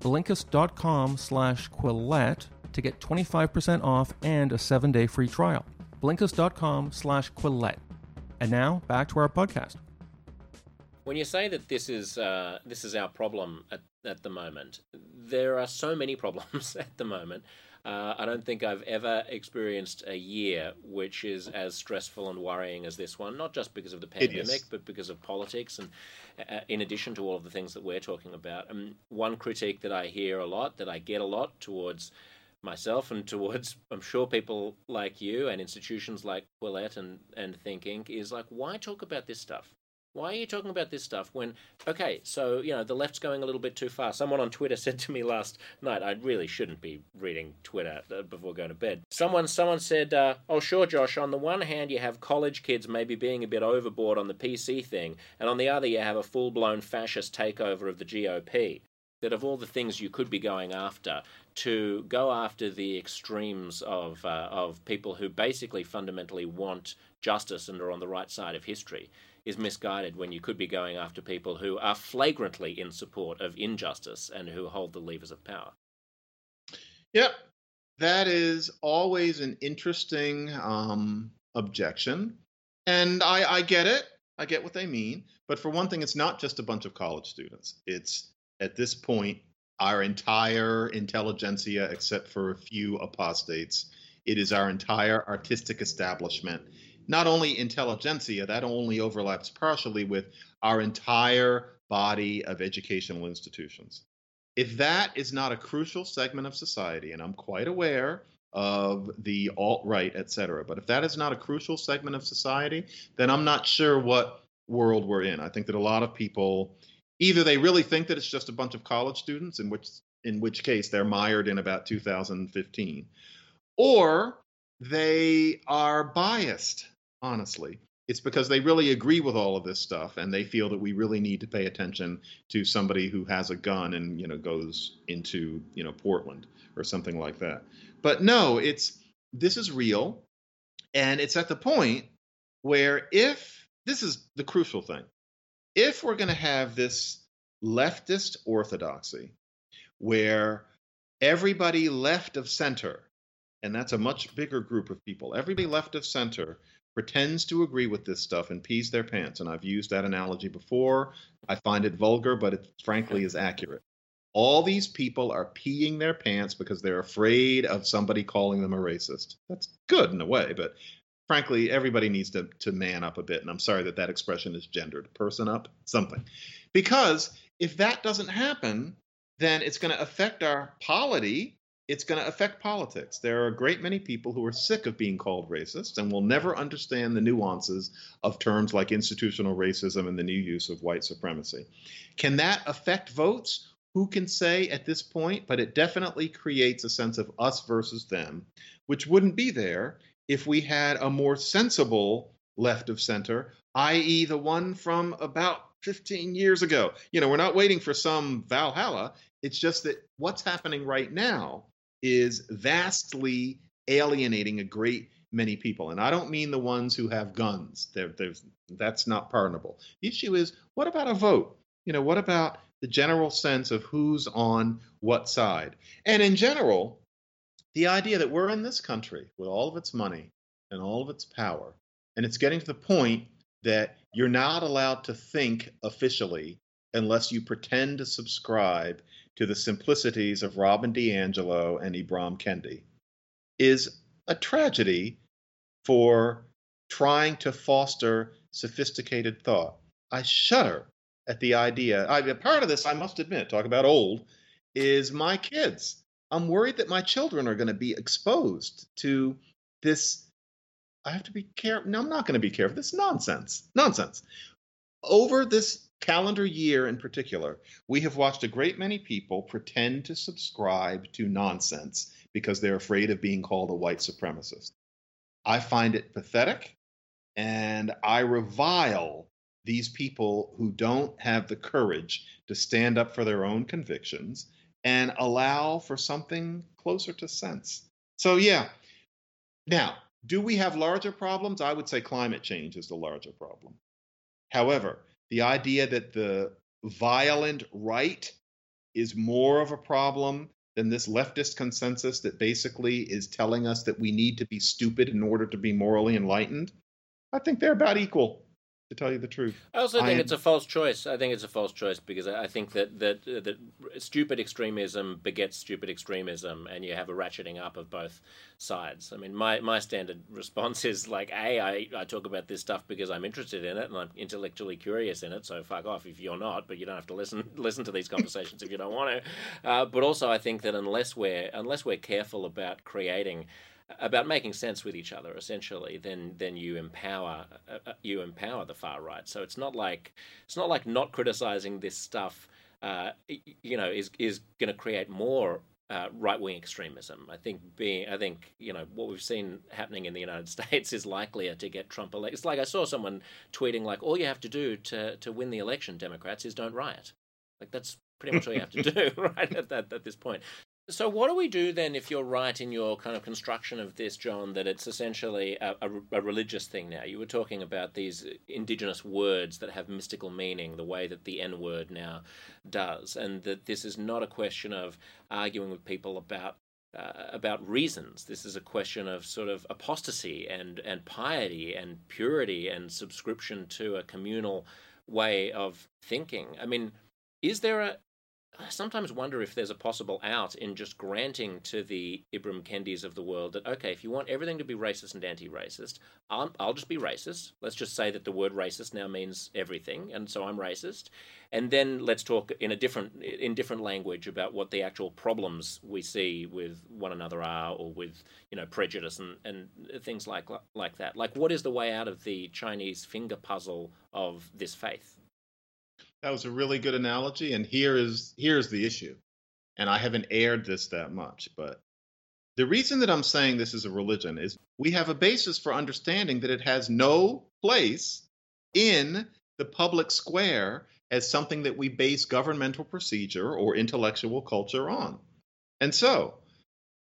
Speaker 2: Blinkist.com slash Quillette to get 25% off and a seven-day free trial. Blinkist.com slash Quillette. And now, back to our podcast.
Speaker 3: When you say that this is uh, this is our problem at, at the moment, there are so many problems at the moment. Uh, I don't think I've ever experienced a year which is as stressful and worrying as this one. Not just because of the pandemic, but because of politics, and uh, in addition to all of the things that we're talking about. Um, one critique that I hear a lot, that I get a lot towards myself and towards I'm sure people like you and institutions like Quillette and and Think Inc is like why talk about this stuff why are you talking about this stuff when, okay, so, you know, the left's going a little bit too far? Someone on Twitter said to me last night, I really shouldn't be reading Twitter uh, before going to bed. Someone, someone said, uh, oh, sure, Josh, on the one hand, you have college kids maybe being a bit overboard on the PC thing, and on the other, you have a full blown fascist takeover of the GOP. That of all the things you could be going after, to go after the extremes of uh, of people who basically fundamentally want justice and are on the right side of history is misguided when you could be going after people who are flagrantly in support of injustice and who hold the levers of power.
Speaker 4: Yep. That is always an interesting um, objection. And I, I get it. I get what they mean. But for one thing, it's not just a bunch of college students. It's at this point our entire intelligentsia, except for a few apostates. It is our entire artistic establishment not only intelligentsia, that only overlaps partially with our entire body of educational institutions. If that is not a crucial segment of society, and I'm quite aware of the alt right, et cetera, but if that is not a crucial segment of society, then I'm not sure what world we're in. I think that a lot of people either they really think that it's just a bunch of college students, in which in which case they're mired in about 2015, or they are biased honestly. It's because they really agree with all of this stuff and they feel that we really need to pay attention to somebody who has a gun and, you know, goes into, you know, Portland or something like that. But no, it's this is real and it's at the point where if this is the crucial thing, if we're going to have this leftist orthodoxy where everybody left of center, and that's a much bigger group of people, everybody left of center pretends to agree with this stuff and pees their pants. And I've used that analogy before. I find it vulgar, but it frankly is accurate. All these people are peeing their pants because they're afraid of somebody calling them a racist. That's good in a way, but frankly, everybody needs to, to man up a bit. And I'm sorry that that expression is gendered. Person up, something. Because if that doesn't happen, then it's going to affect our polity it's going to affect politics. There are a great many people who are sick of being called racist and will never understand the nuances of terms like institutional racism and the new use of white supremacy. Can that affect votes? Who can say at this point? But it definitely creates a sense of us versus them, which wouldn't be there if we had a more sensible left of center, i.e., the one from about 15 years ago. You know, we're not waiting for some Valhalla. It's just that what's happening right now is vastly alienating a great many people. And I don't mean the ones who have guns. There, there's that's not pardonable. The issue is what about a vote? You know, what about the general sense of who's on what side? And in general, the idea that we're in this country with all of its money and all of its power, and it's getting to the point that you're not allowed to think officially unless you pretend to subscribe to the simplicities of Robin DiAngelo and Ibram Kendi is a tragedy for trying to foster sophisticated thought. I shudder at the idea. I, part of this, I must admit, talk about old, is my kids. I'm worried that my children are going to be exposed to this. I have to be careful. No, I'm not going to be careful. This nonsense. Nonsense. Over this calendar year in particular, we have watched a great many people pretend to subscribe to nonsense because they're afraid of being called a white supremacist. I find it pathetic and I revile these people who don't have the courage to stand up for their own convictions and allow for something closer to sense. So, yeah. Now, do we have larger problems? I would say climate change is the larger problem. However, the idea that the violent right is more of a problem than this leftist consensus that basically is telling us that we need to be stupid in order to be morally enlightened, I think they're about equal to tell you the truth.
Speaker 3: I also think
Speaker 4: I am-
Speaker 3: it's a false choice. I think it's a false choice because I I think that that uh, that stupid extremism begets stupid extremism, and you have a ratcheting up of both sides. I mean, my, my standard response is like, a, I, I talk about this stuff because I'm interested in it and I'm intellectually curious in it. So fuck off if you're not, but you don't have to listen listen to these conversations if you don't want to. Uh, but also, I think that unless we're unless we're careful about creating about making sense with each other essentially then then you empower uh, uh, you empower the far right so it's not like it's not like not criticizing this stuff uh, you know is is going to create more uh, right wing extremism. I think being, I think you know what we've seen happening in the United States is likelier to get Trump elected. It's like I saw someone tweeting like, all you have to do to to win the election, Democrats, is don't riot. Like that's pretty much all you have to do, right? At, at, at this point. So, what do we do then if you're right in your kind of construction of this, John, that it's essentially a, a, a, religious thing now? You were talking about these indigenous words that have mystical meaning, the way that the N word now does, and that this is not a question of arguing with people about. Uh, about reasons. This is a question of sort of apostasy and, and piety and purity and subscription to a communal way of thinking. I mean, is there a, I sometimes wonder if there's a possible out in just granting to the Ibram Kendis of the world that, okay, if you want everything to be racist and anti racist, I'll, I'll, just be racist. Let's just say that the word racist now means everything, and so I'm racist. And then let's talk in a different, in different language about what the actual problems we see with one another are, or with, you know, prejudice and, and things like, like that. Like, what is the way out of the Chinese finger puzzle of this faith?
Speaker 4: That was a really good analogy, and here is here's the issue. And I haven't aired this that much, but the reason that I'm saying this is a religion is we have a basis for understanding that it has no place in the public square as something that we base governmental procedure or intellectual culture on. And so,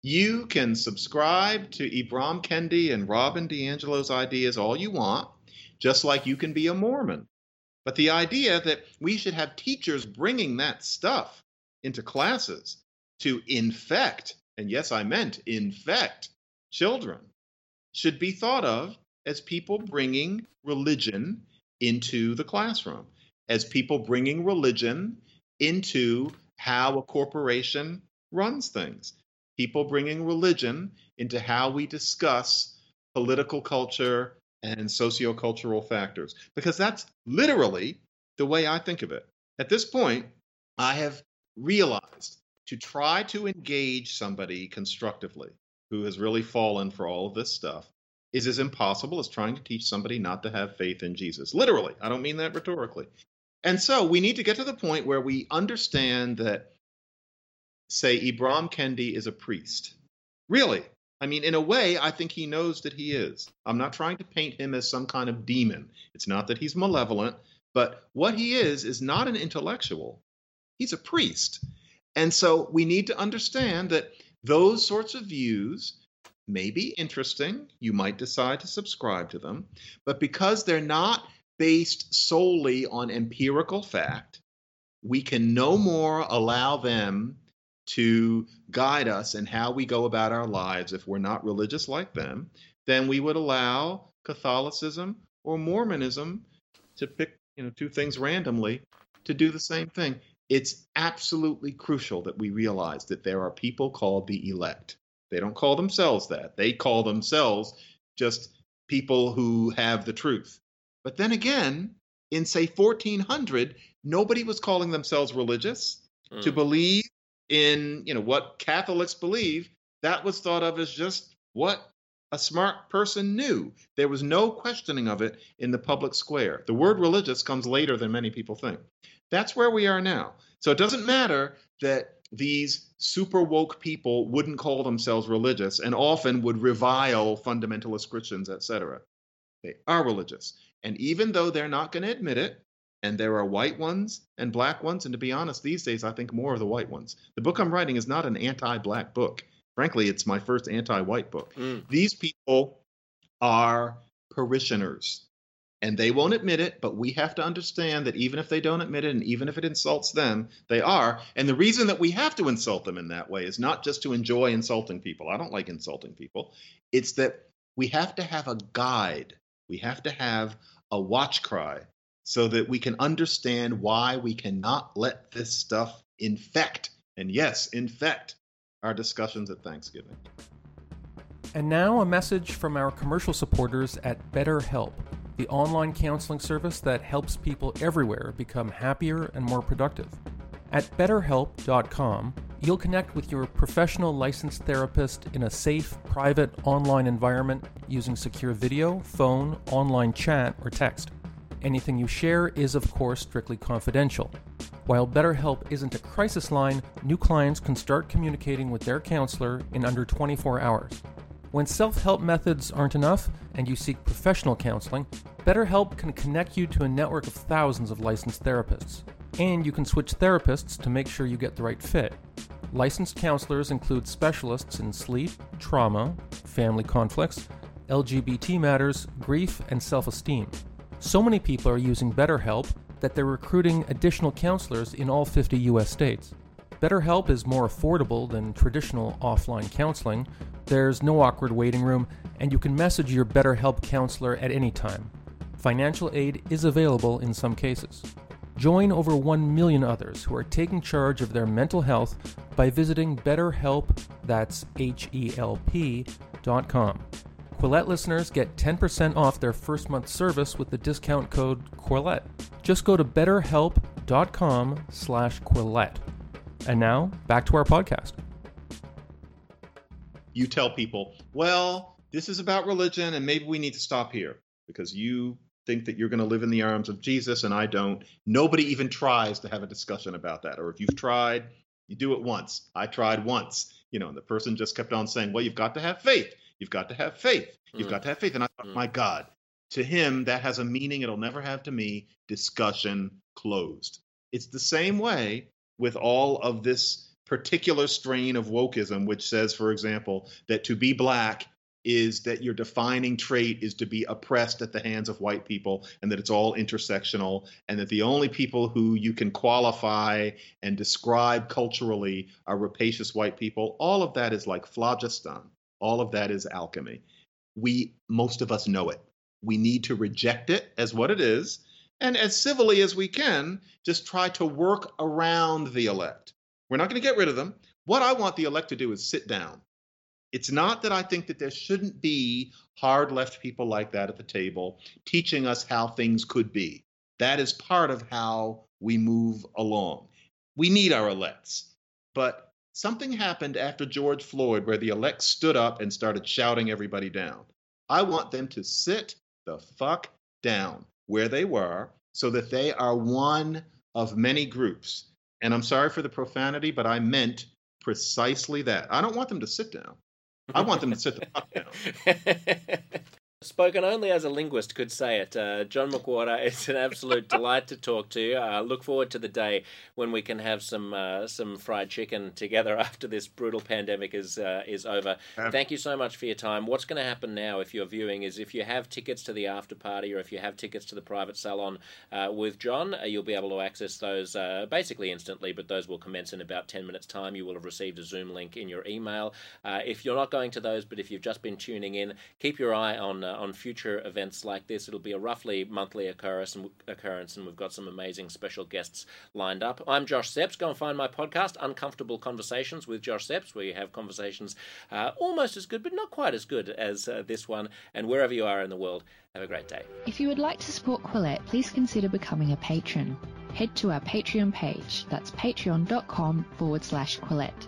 Speaker 4: you can subscribe to Ibram Kendi and Robin DiAngelo's ideas all you want, just like you can be a Mormon. But the idea that we should have teachers bringing that stuff into classes to infect, and yes, I meant infect children, should be thought of as people bringing religion into the classroom, as people bringing religion into how a corporation runs things, people bringing religion into how we discuss political culture and sociocultural factors, because that's literally the way I think of it. At this point, I have realized to try to engage somebody constructively who has really fallen for all of this stuff is as impossible as trying to teach somebody not to have faith in Jesus. Literally, I don't mean that rhetorically. And so we need to get to the point where we understand that, say, Ibram Kendi is a priest. Really, I mean, in a way, I think he knows that he is. I'm not trying to paint him as some kind of demon. It's not that he's malevolent, but what he is is not an intellectual. He's a priest. And so we need to understand that those sorts of views may be interesting. You might decide to subscribe to them. But because they're not based solely on empirical fact, we can no more allow them to guide us in how we go about our lives if we're not religious like them then we would allow Catholicism or Mormonism to pick, you know, two things randomly to do the same thing. It's absolutely crucial that we realize that there are people called the elect. They don't call themselves that. They call themselves just people who have the truth. But then again, in say 1400, nobody was calling themselves religious. Mm. To believe in you know what Catholics believe, that was thought of as just what a smart person knew. There was no questioning of it in the public square. The word religious comes later than many people think. That's where we are now. So it doesn't matter that these super woke people wouldn't call themselves religious and often would revile fundamentalist Christians, etc. They are religious. And even though they're not going to admit it, and there are white ones and black ones, and to be honest, these days I think more of the white ones. The book I'm writing is not an anti black book. Frankly, it's my first anti white book. Mm. These people are parishioners and they won't admit it, but we have to understand that even if they don't admit it and even if it insults them, they are. And the reason that we have to insult them in that way is not just to enjoy insulting people. I don't like insulting people. It's that we have to have a guide, we have to have a watch cry so that we can understand why we cannot let this stuff infect, and yes, infect our discussions at Thanksgiving.
Speaker 2: And now a message from our commercial supporters at BetterHelp the online counseling service that helps people everywhere become happier and more productive. At betterhelp.com, you'll connect with your professional licensed therapist in a safe, private online environment using secure video, phone, online chat, or text. Anything you share is, of course, strictly confidential. While BetterHelp isn't a crisis line, new clients can start communicating with their counselor in under 24 hours. When self help methods aren't enough and you seek professional counseling, BetterHelp can connect you to a network of thousands of licensed therapists. And you can switch therapists to make sure you get the right fit. Licensed counselors include specialists in sleep, trauma, family conflicts, LGBT matters, grief, and self esteem. So many people are using BetterHelp that they're recruiting additional counselors in all 50 US states. BetterHelp is more affordable than traditional offline counseling, there's no awkward waiting room, and you can message your BetterHelp counselor at any time. Financial aid is available in some cases. Join over 1 million others who are taking charge of their mental health by visiting BetterHelp, that's H E L P.com. Quillette listeners get 10% off their first month service with the discount code Quillette. Just go to betterhelp.com slash Quillette. And now, back to our podcast
Speaker 4: you tell people, well, this is about religion and maybe we need to stop here because you think that you're going to live in the arms of Jesus and I don't. Nobody even tries to have a discussion about that. Or if you've tried, you do it once. I tried once, you know, and the person just kept on saying, well, you've got to have faith. You've got to have faith. You've mm. got to have faith. And I thought, mm. my God, to him, that has a meaning it'll never have to me. Discussion closed. It's the same way with all of this particular strain of wokeism, which says, for example, that to be black is that your defining trait is to be oppressed at the hands of white people and that it's all intersectional and that the only people who you can qualify and describe culturally are rapacious white people all of that is like phlogiston all of that is alchemy we most of us know it we need to reject it as what it is and as civilly as we can just try to work around the elect we're not going to get rid of them. What I want the elect to do is sit down. It's not that I think that there shouldn't be hard left people like that at the table teaching us how things could be. That is part of how we move along. We need our elects. But something happened after George Floyd where the elect stood up and started shouting everybody down. I want them to sit the fuck down where they were so that they are one of many groups and I'm sorry for the profanity, but I meant precisely that. I don't want them to sit down. I want them to sit the fuck down.
Speaker 3: Spoken only as a linguist could say it. Uh, John McWhorter, it's an absolute delight to talk to you. I uh, look forward to the day when we can have some uh, some fried chicken together after this brutal pandemic is uh, is over. Thank you so much for your time. What's going to happen now if you're viewing is if you have tickets to the after party or if you have tickets to the private salon uh, with John, uh, you'll be able to access those basically instantly, but those will commence in about 10 minutes' time. You will have received a Zoom link in your email. if you're not going to those, but if you've just been tuning in, keep your eye on uh, on future events like this. It'll be a roughly monthly occurrence, and, we've got some amazing special guests lined up. I'm Josh Szeps. Go and find my podcast, Uncomfortable Conversations with Josh Szeps, where you have conversations uh, almost as good, but not quite as good as uh, this one. And wherever you are in the world, have a great day.
Speaker 1: If you would like to support Quillette, please consider becoming a patron. Head to our Patreon page. That's patreon.com forward slash Quillette.